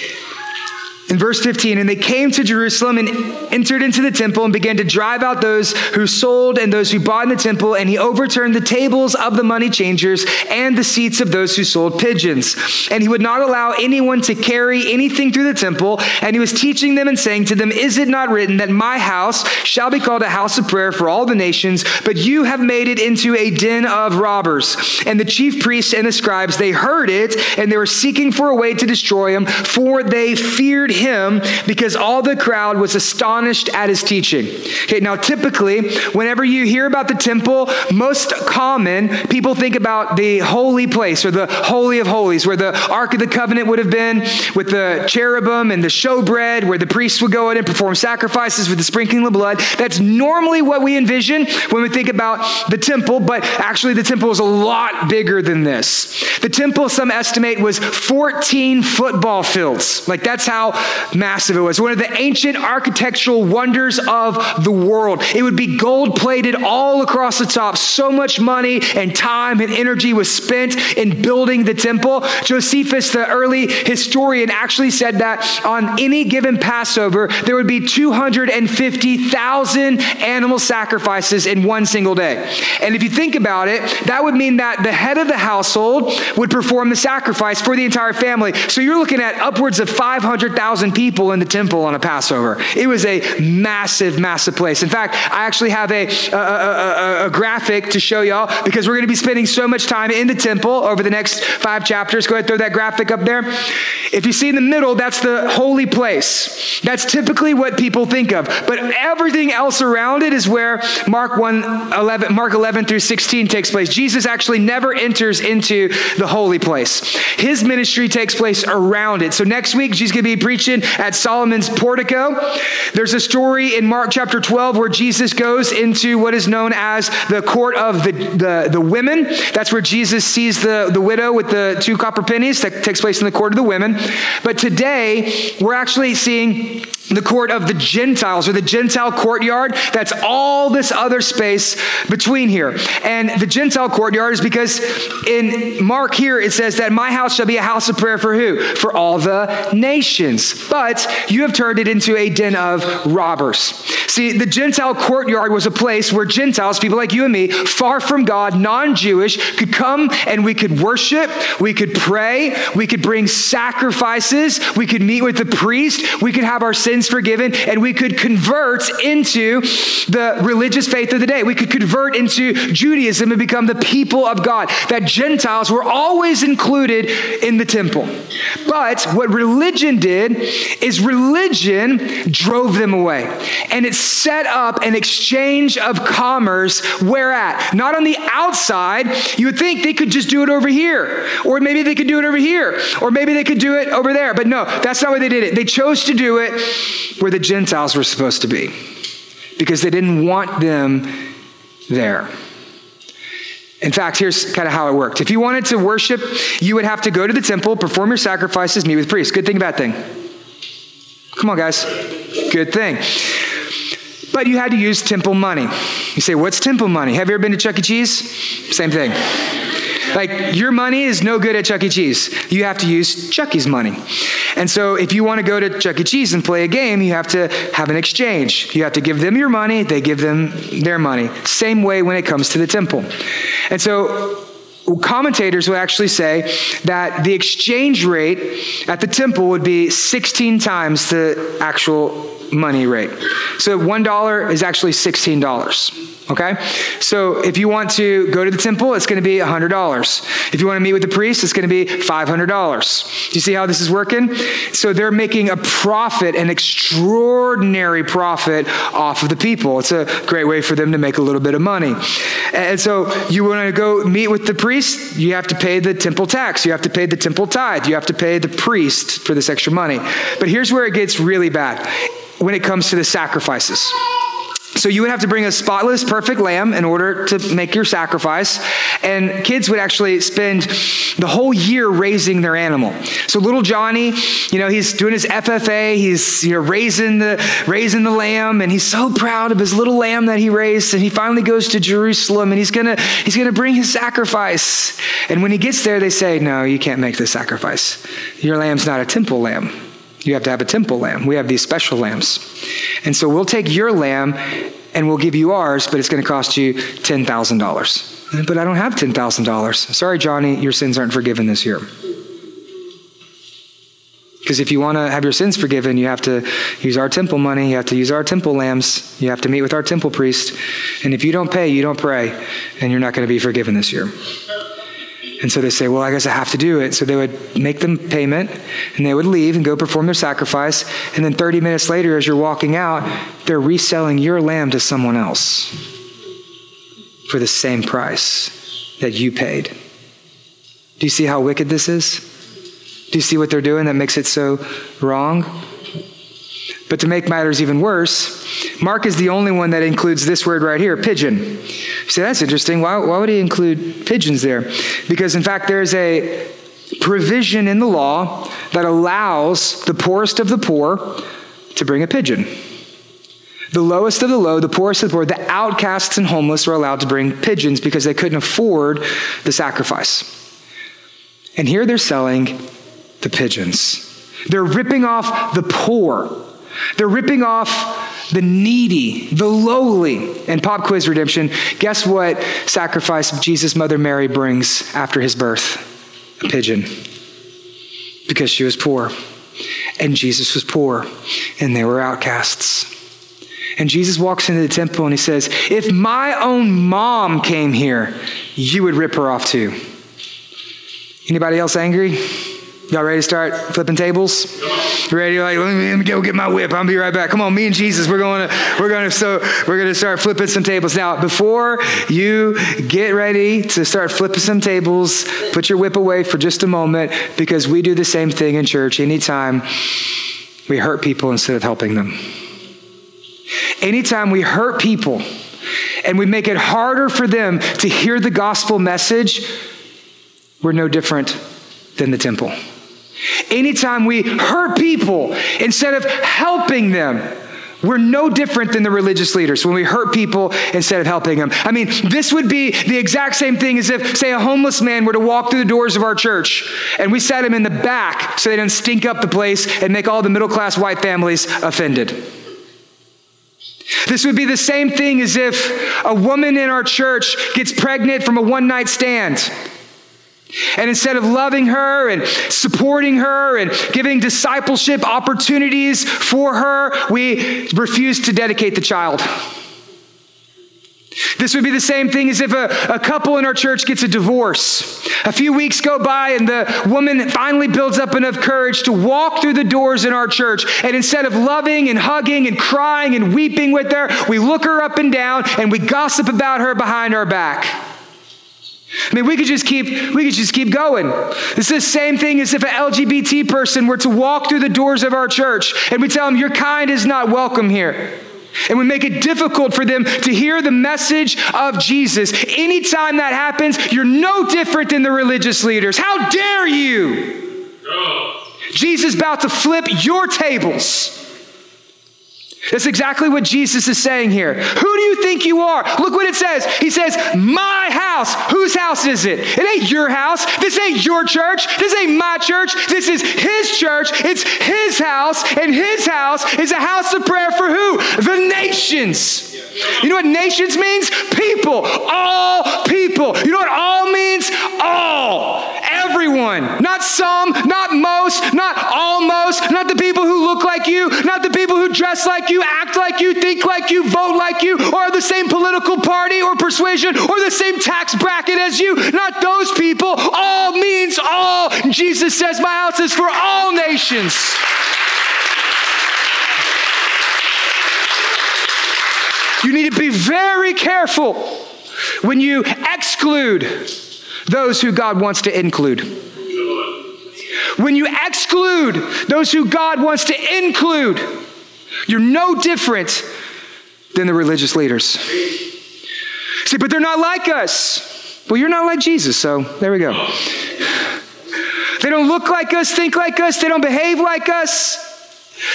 in verse 15, and they came to Jerusalem and entered into the temple and began to drive out those who sold and those who bought in the temple. And he overturned the tables of the money changers and the seats of those who sold pigeons. And he would not allow anyone to carry anything through the temple. And he was teaching them and saying to them, Is it not written that my house shall be called a house of prayer for all the nations? But you have made it into a den of robbers. And the chief priests and the scribes, they heard it, and they were seeking for a way to destroy him, for they feared him him because all the crowd was astonished at his teaching. Okay, now typically, whenever you hear about the temple, most common, people think about the holy place or the Holy of Holies, where the Ark of the Covenant would have been with the cherubim and the showbread, where the priests would go in and perform sacrifices with the sprinkling of blood. That's normally what we envision when we think about the temple, but actually, the temple is a lot bigger than this. The temple, some estimate, was 14 football fields. Like, that's how massive it was. One of the ancient architectural wonders of the world. It would be gold plated all across the top. So much money and time and energy was spent in building the temple. Josephus, the early historian, actually said that on any given Passover, there would be 250,000 animal sacrifices in one single day. And if you think about it, that would mean that the head of the household would perform the sacrifice for the entire family. So you're looking at upwards of 500,000 people in the temple on a Passover. It was a massive, massive place. In fact, I actually have a, a, a, a graphic to show y'all because we're going to be spending so much time in the temple over the next five chapters. Go ahead, throw that graphic up there. If you see in the middle, that's the holy place. That's typically what people think of. But everything else around it is where Mark 1, 11, Mark 11 through 16 takes place. Jesus actually never enters into the holy place. His ministry takes place around it. So next week, Jesus going to be preaching at Solomon's portico. There's a story in Mark chapter 12 where Jesus goes into what is known as the court of the, the, the women. That's where Jesus sees the, the widow with the two copper pennies. That takes place in the court of the women. But today, we're actually seeing the court of the Gentiles or the Gentile courtyard. That's all this other space between here. And the Gentile courtyard is because in Mark here it says that my house shall be a house of prayer for who? For all the nations. But you have turned it into a den of robbers. See, the Gentile courtyard was a place where Gentiles, people like you and me, far from God, non Jewish, could come and we could worship, we could pray, we could bring sacrifices, we could meet with the priest, we could have our sins forgiven, and we could convert into the religious faith of the day. We could convert into Judaism and become the people of God. That Gentiles were always included in the temple. But what religion did is religion drove them away. And it set up an exchange of commerce where at? Not on the outside. You would think they could just do it over here. Or maybe they could do it over here. Or maybe they could do it over there. But no, that's not what they did it. They chose to do it where the Gentiles were supposed to be because they didn't want them there. In fact, here's kind of how it worked. If you wanted to worship, you would have to go to the temple, perform your sacrifices, meet with priests. Good thing, bad thing? Come on, guys. Good thing. But you had to use temple money. You say, what's temple money? Have you ever been to Chuck E. Cheese? Same thing. Like, your money is no good at Chuck E. Cheese. You have to use Chucky's money. And so, if you want to go to Chuck E. Cheese and play a game, you have to have an exchange. You have to give them your money, they give them their money. Same way when it comes to the temple. And so, commentators would actually say that the exchange rate at the temple would be 16 times the actual money rate. So $1 is actually $16. Okay? So if you want to go to the temple, it's going to be $100. If you want to meet with the priest, it's going to be $500. Do you see how this is working? So they're making a profit, an extraordinary profit off of the people. It's a great way for them to make a little bit of money. And so you want to go meet with the priest, you have to pay the temple tax, you have to pay the temple tithe, you have to pay the priest for this extra money. But here's where it gets really bad when it comes to the sacrifices. So you would have to bring a spotless, perfect lamb in order to make your sacrifice. And kids would actually spend the whole year raising their animal. So little Johnny, you know, he's doing his FFA, he's you know raising the raising the lamb, and he's so proud of his little lamb that he raised. And he finally goes to Jerusalem and he's gonna he's gonna bring his sacrifice. And when he gets there, they say, No, you can't make this sacrifice. Your lamb's not a temple lamb. You have to have a temple lamb. We have these special lambs. And so we'll take your lamb and we'll give you ours, but it's going to cost you $10,000. But I don't have $10,000. Sorry, Johnny, your sins aren't forgiven this year. Because if you want to have your sins forgiven, you have to use our temple money, you have to use our temple lambs, you have to meet with our temple priest. And if you don't pay, you don't pray, and you're not going to be forgiven this year. And so they say, well, I guess I have to do it. So they would make them payment and they would leave and go perform their sacrifice. And then 30 minutes later, as you're walking out, they're reselling your lamb to someone else for the same price that you paid. Do you see how wicked this is? Do you see what they're doing that makes it so wrong? But to make matters even worse, Mark is the only one that includes this word right here, pigeon. You say, that's interesting. Why, why would he include pigeons there? Because, in fact, there's a provision in the law that allows the poorest of the poor to bring a pigeon. The lowest of the low, the poorest of the poor, the outcasts and homeless were allowed to bring pigeons because they couldn't afford the sacrifice. And here they're selling the pigeons. They're ripping off the poor they're ripping off the needy, the lowly. And pop quiz redemption, guess what sacrifice Jesus' mother Mary brings after his birth? A pigeon. Because she was poor. And Jesus was poor. And they were outcasts. And Jesus walks into the temple and he says, If my own mom came here, you would rip her off too. Anybody else angry? Y'all ready to start flipping tables? Ready? Like, let me, let me, go get my whip. I'll be right back. Come on, me and Jesus, we're going to we're going to so we're going to start flipping some tables. Now, before you get ready to start flipping some tables, put your whip away for just a moment because we do the same thing in church. Anytime we hurt people instead of helping them. Anytime we hurt people and we make it harder for them to hear the gospel message, we're no different than the temple. Anytime we hurt people instead of helping them, we're no different than the religious leaders when we hurt people instead of helping them. I mean, this would be the exact same thing as if, say, a homeless man were to walk through the doors of our church and we sat him in the back so they didn't stink up the place and make all the middle class white families offended. This would be the same thing as if a woman in our church gets pregnant from a one night stand and instead of loving her and supporting her and giving discipleship opportunities for her, we refuse to dedicate the child. This would be the same thing as if a, a, couple in our church gets a divorce. A few weeks go by, and the woman finally builds up enough courage to walk through the doors in our church. And instead of loving and hugging and crying and weeping with her, we look her up and down and we gossip about her behind our back. I mean, we could just keep we could just keep going. It's the same thing as if an LGBT person were to walk through the doors of our church and we tell them your kind is not welcome here. And we make it difficult for them to hear the message of Jesus. Anytime that happens, you're no different than the religious leaders. How dare you? Jesus about to flip your tables. That's exactly what Jesus is saying here. Who do you think you are? Look what it says. He says, My house. Whose house is it? It ain't your house. This ain't your church. This ain't my church. This is His church. It's His house. And His house is a house of prayer for who? The nations. You know what nations means? People. All people. You know what all means? All. Everyone. Not some, not most, not not the people who look like you, not the people who dress like you, act like you, think like you, vote like you, or the same political party or persuasion or the same tax bracket as you. Not those people. All means all. Jesus says, My house is for all nations. You need to be very careful when you exclude those who God wants to include. When you exclude those who God wants to include, you're no different than the religious leaders. See, but they're not like us. Well, you're not like Jesus, so there we go. They don't look like us, think like us, they don't behave like us.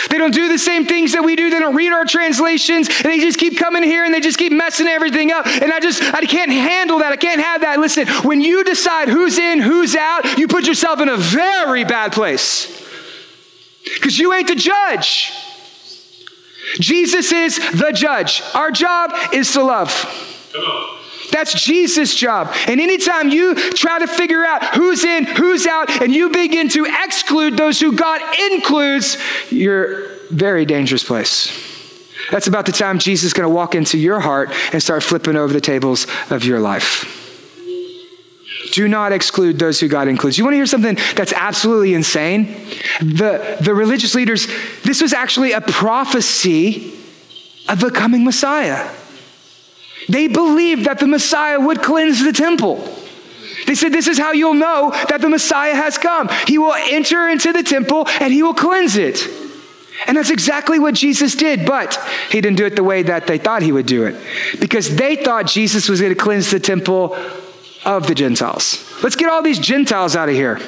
They don't do the same things that we do. They don't read our translations. And they just keep coming here and they just keep messing everything up. And I just, I can't handle that. I can't have that. Listen, when you decide who's in, who's out, you put yourself in a very bad place. Because you ain't the judge. Jesus is the judge. Our job is to love. That's Jesus' job. And anytime you try to figure out who's in, who's out, and you begin to exclude those who God includes, you're very dangerous place. That's about the time Jesus is going to walk into your heart and start flipping over the tables of your life. Do not exclude those who God includes. You want to hear something that's absolutely insane? The, the religious leaders, this was actually a prophecy of the coming Messiah. They believed that the Messiah would cleanse the temple. They said, This is how you'll know that the Messiah has come. He will enter into the temple and he will cleanse it. And that's exactly what Jesus did, but he didn't do it the way that they thought he would do it. Because they thought Jesus was going to cleanse the temple of the Gentiles. Let's get all these Gentiles out of here.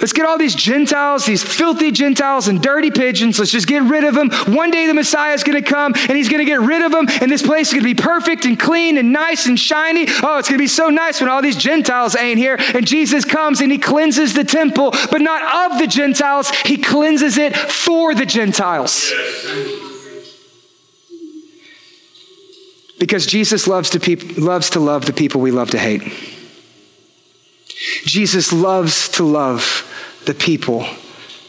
Let's get all these Gentiles, these filthy Gentiles and dirty pigeons. Let's just get rid of them. One day the Messiah is going to come and he's going to get rid of them, and this place is going to be perfect and clean and nice and shiny. Oh, it's going to be so nice when all these Gentiles ain't here. And Jesus comes and he cleanses the temple, but not of the Gentiles, he cleanses it for the Gentiles. Because Jesus loves to, peop- loves to love the people we love to hate. Jesus loves to love the people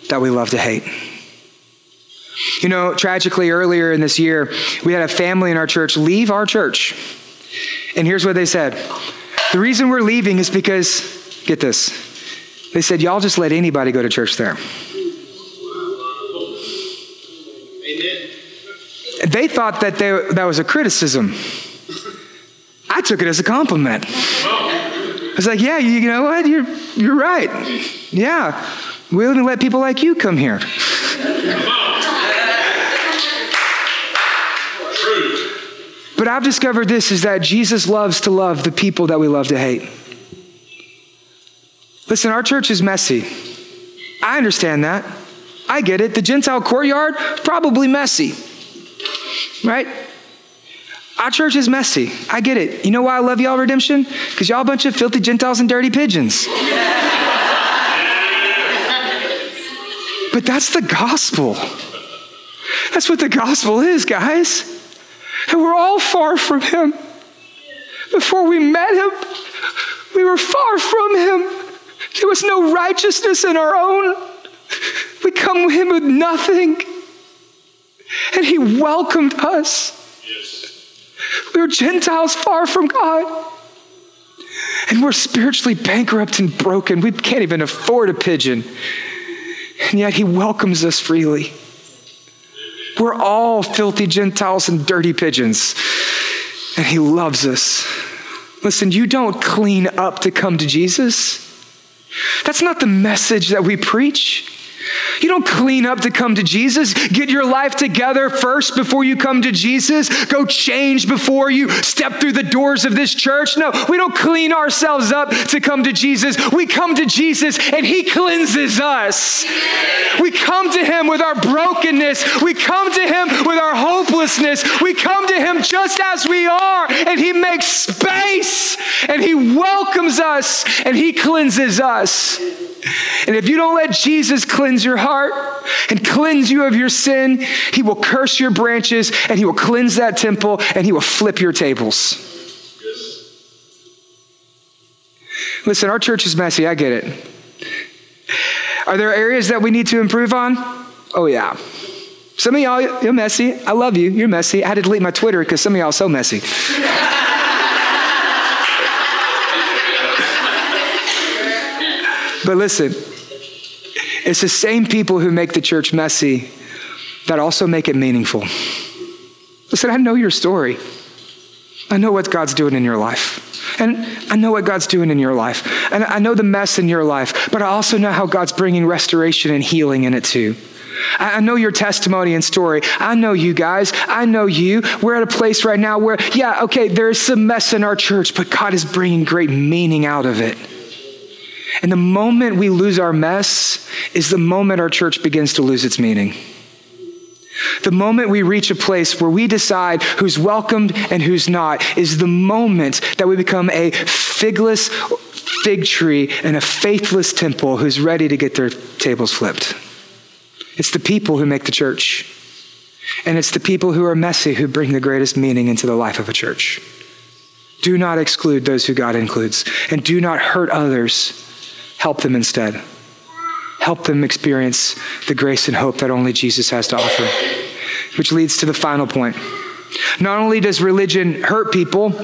that we love to hate. You know, tragically, earlier in this year, we had a family in our church leave our church. And here's what they said The reason we're leaving is because, get this, they said, Y'all just let anybody go to church there. Amen. They thought that they, that was a criticism. I took it as a compliment. I was like, yeah, you know what? You're, you're right. Yeah, we only let people like you come here. But I've discovered this is that Jesus loves to love the people that we love to hate. Listen, our church is messy. I understand that. I get it. The Gentile courtyard, probably messy. Right? Our church is messy. I get it. You know why I love y'all, Redemption? Because y'all a bunch of filthy Gentiles and dirty pigeons. but that's the gospel. That's what the gospel is, guys. And we're all far from Him. Before we met Him, we were far from Him. There was no righteousness in our own. We come to Him with nothing. And He welcomed us. Yes. We are Gentiles far from God. And we're spiritually bankrupt and broken. We can't even afford a pigeon. And yet he welcomes us freely. We're all filthy Gentiles and dirty pigeons. And he loves us. Listen, you don't clean up to come to Jesus. That's not the message that we preach. You don't clean up to come to Jesus. Get your life together first before you come to Jesus. Go change before you step through the doors of this church. No, we don't clean ourselves up to come to Jesus. We come to Jesus and He cleanses us. We come to Him with our brokenness. We come to Him with our hopelessness. We come to Him just as we are and He makes space and He welcomes us and He cleanses us. And if you don't let Jesus cleanse your heart and cleanse you of your sin, he will curse your branches and he will cleanse that temple and he will flip your tables. Listen, our church is messy. I get it. Are there areas that we need to improve on? Oh, yeah. Some of y'all, you're messy. I love you. You're messy. I had to delete my Twitter because some of y'all are so messy. But listen, it's the same people who make the church messy that also make it meaningful. Listen, I know your story. I know what God's doing in your life. And I know what God's doing in your life. And I know the mess in your life, but I also know how God's bringing restoration and healing in it too. I know your testimony and story. I know you guys. I know you. We're at a place right now where, yeah, okay, there's some mess in our church, but God is bringing great meaning out of it. And the moment we lose our mess is the moment our church begins to lose its meaning. The moment we reach a place where we decide who's welcomed and who's not is the moment that we become a figless fig tree and a faithless temple who's ready to get their tables flipped. It's the people who make the church. And it's the people who are messy who bring the greatest meaning into the life of a church. Do not exclude those who God includes, and do not hurt others. Help them instead help them experience the grace and hope that only Jesus has to offer. Which leads to the final point. Not only does religion hurt people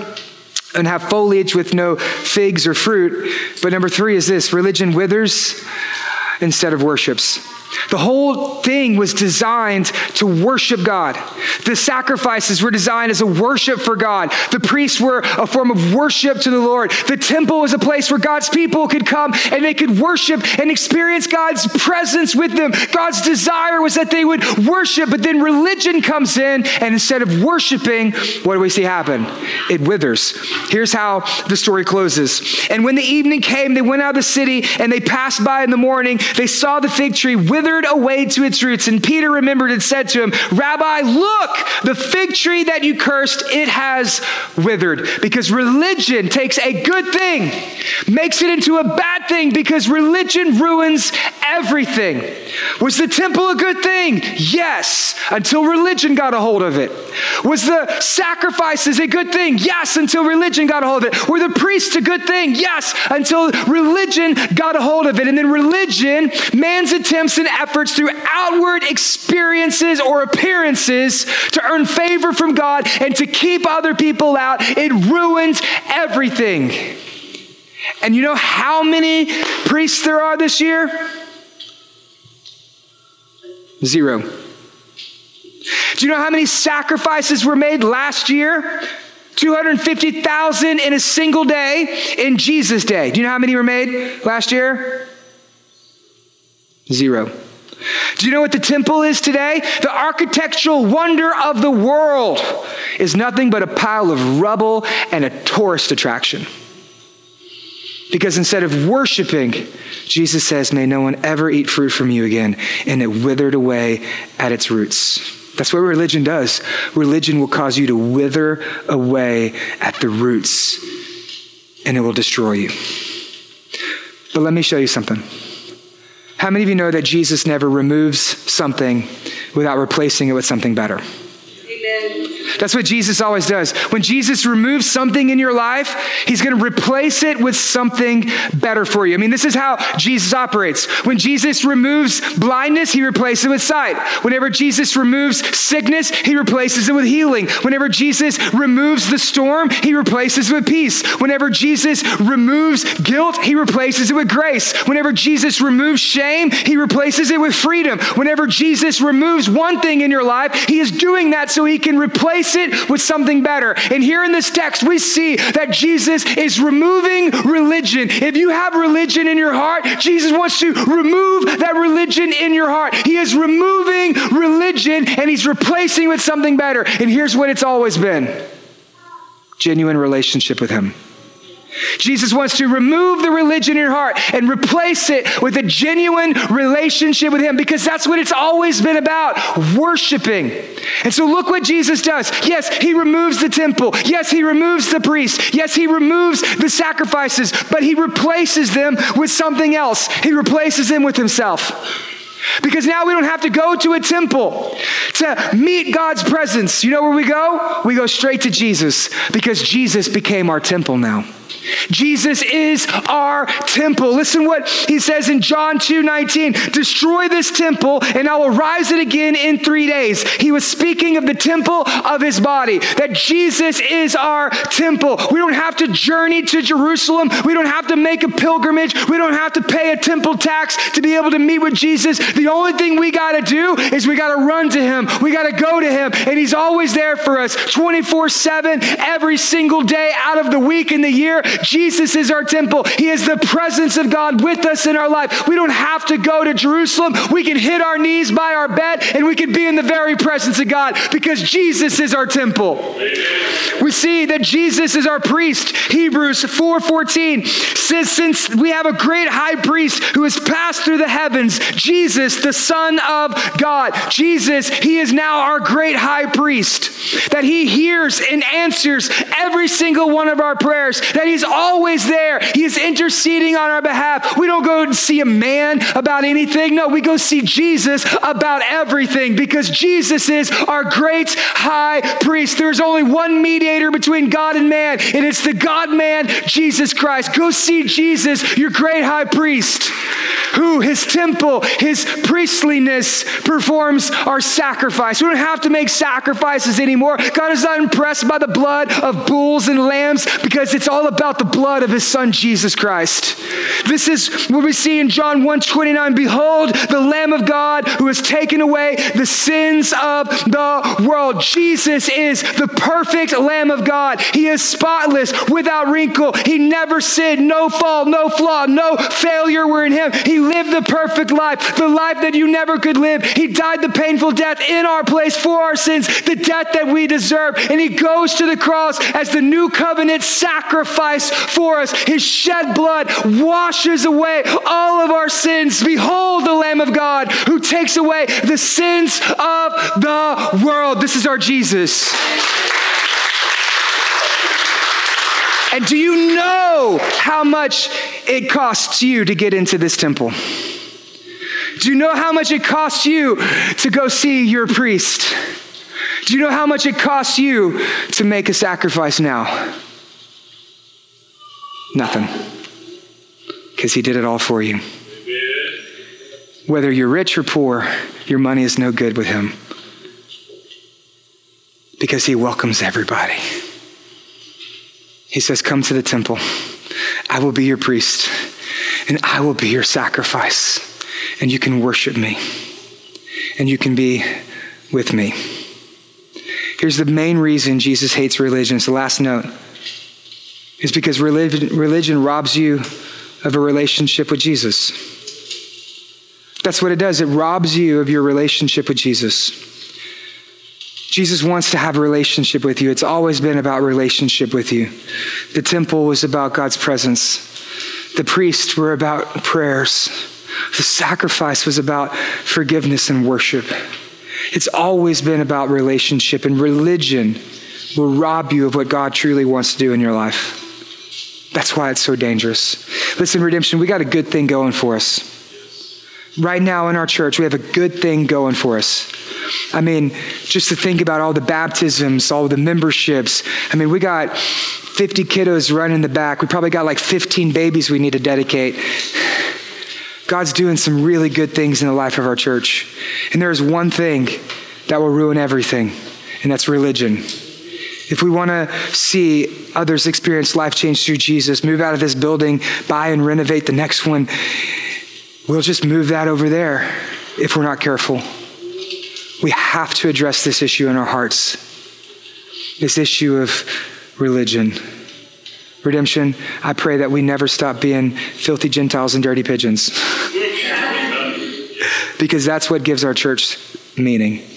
and have foliage with no figs or fruit, but number three is this religion withers instead of worships. The whole thing was designed to worship God. The sacrifices were designed as a worship for God. The priests were a form of worship to the Lord. The temple was a place where God's people could come and they could worship and experience God's presence with them. God's desire was that they would worship, but then religion comes in, and instead of worshiping, what do we see happen? It withers. Here's how the story closes. And when the evening came, they went out of the city and they passed by in the morning. They saw the fig tree withered away to its roots. And Peter remembered and said to him, Rabbi, look, the fig tree that you cursed, it has withered. Because religion takes a good thing, makes it into a bad thing, because religion ruins everything. Was the temple a good thing? Yes, until religion got a hold of it. Was the sacrifices a good thing? Yes, until religion got a hold of it. Were the priests a good thing? Yes, until religion got a hold of it. And then religion, man's attempts and efforts through outward experiences or appearances to earn favor from God and to keep other people out, it ruins everything. And you know how many priests there are this year? Zero. Do you know how many sacrifices were made last year? 250,000 in a single day in Jesus' day. Do you know how many were made last year? Zero. Do you know what the temple is today? The architectural wonder of the world is nothing but a pile of rubble and a tourist attraction. Because instead of worshiping, Jesus says, May no one ever eat fruit from you again. And it withered away at its roots. That's what religion does. Religion will cause you to wither away at the roots, and it will destroy you. But let me show you something. How many of you know that Jesus never removes something without replacing it with something better? That's what Jesus always does. When Jesus removes something in your life, he's going to replace it with something better for you. I mean, this is how Jesus operates. When Jesus removes blindness, he replaces it with sight. Whenever Jesus removes sickness, he replaces it with healing. Whenever Jesus removes the storm, he replaces it with peace. Whenever Jesus removes guilt, he replaces it with grace. Whenever Jesus removes shame, he replaces it with freedom. Whenever Jesus removes one thing in your life, he is doing that so he can replace replace it with something better. And here in this text, we see that Jesus is removing religion. If you have religion in your heart, Jesus wants to remove that religion in your heart. He is removing religion and he's replacing with something better. And here's what it's always been genuine relationship with him. Jesus wants to remove the religion in your heart and replace it with a genuine relationship with Him because that's what it's always been about worshiping. And so, look what Jesus does. Yes, He removes the temple. Yes, He removes the priest. Yes, He removes the sacrifices, but He replaces them with something else. He replaces them with Himself. Because now we don't have to go to a temple to meet God's presence. You know where we go? We go straight to Jesus because Jesus became our temple now. Jesus is our temple. Listen what he says in John 2 19. Destroy this temple, and I will rise it again in three days. He was speaking of the temple of his body, that Jesus is our temple. We don't have to journey to Jerusalem. We don't have to make a pilgrimage. We don't have to pay a temple tax to be able to meet with Jesus. The only thing we got to do is we got to run to him. We got to go to him, and he's always there for us 24 7, every single day out of the week in the year. Jesus is our temple. He is the presence of God with us in our life. We don't have to go to Jerusalem. We can hit our knees by our bed and we can be in the very presence of God because Jesus is our temple. We see that Jesus is our priest. Hebrews 4:14 says since we have a great high priest who has passed through the heavens, Jesus the son of God. Jesus, he is now our great high priest. That he hears and answers every single one of our prayers. That he's always there. He is interceding on our behalf. We don't go and see a man about anything. No, we go see Jesus about everything because Jesus is our great high priest. There's only one mediator between God and man, and it's the God man, Jesus Christ. Go see Jesus, your great high priest, who his temple, his priestliness performs our sacrifice. We don't have to make sacrifices anymore. God is not impressed by the blood of bulls and lambs because it's all about the blood of his son Jesus Christ. This is what we see in John 1 29. Behold, the Lamb of God who has taken away the sins of the world. Jesus is the perfect Lamb of God. He is spotless, without wrinkle. He never sinned, no fault, no flaw, no failure were in him. He lived the perfect life, the life that you never could live. He died the painful death in our place for our sins, the death that we deserve. And he goes to the cross as the new covenant sacrifice for us. His shed blood washes away all of our sins. Behold the Lamb of God who takes away the sins of the world. This is our Jesus. And do you know how much it costs you to get into this temple? Do you know how much it costs you to go see your priest? Do you know how much it costs you to make a sacrifice now? Nothing. Because he did it all for you. Whether you're rich or poor, your money is no good with him. Because he welcomes everybody. He says, Come to the temple. I will be your priest, and I will be your sacrifice. And you can worship me, and you can be with me. Here's the main reason Jesus hates religion. It's the last note. Is because religion, religion robs you of a relationship with Jesus. That's what it does. It robs you of your relationship with Jesus. Jesus wants to have a relationship with you. It's always been about relationship with you. The temple was about God's presence. The priests were about prayers. The sacrifice was about forgiveness and worship. It's always been about relationship, and religion will rob you of what God truly wants to do in your life. That's why it's so dangerous. Listen, redemption, we got a good thing going for us. Right now in our church, we have a good thing going for us. I mean, just to think about all the baptisms, all the memberships. I mean, we got 50 kiddos running in the back. We probably got like 15 babies we need to dedicate. God's doing some really good things in the life of our church. And there's one thing that will ruin everything, and that's religion. If we want to see others experience life change through Jesus, move out of this building, buy and renovate the next one, we'll just move that over there if we're not careful. We have to address this issue in our hearts this issue of religion. Redemption, I pray that we never stop being filthy Gentiles and dirty pigeons. because that's what gives our church meaning.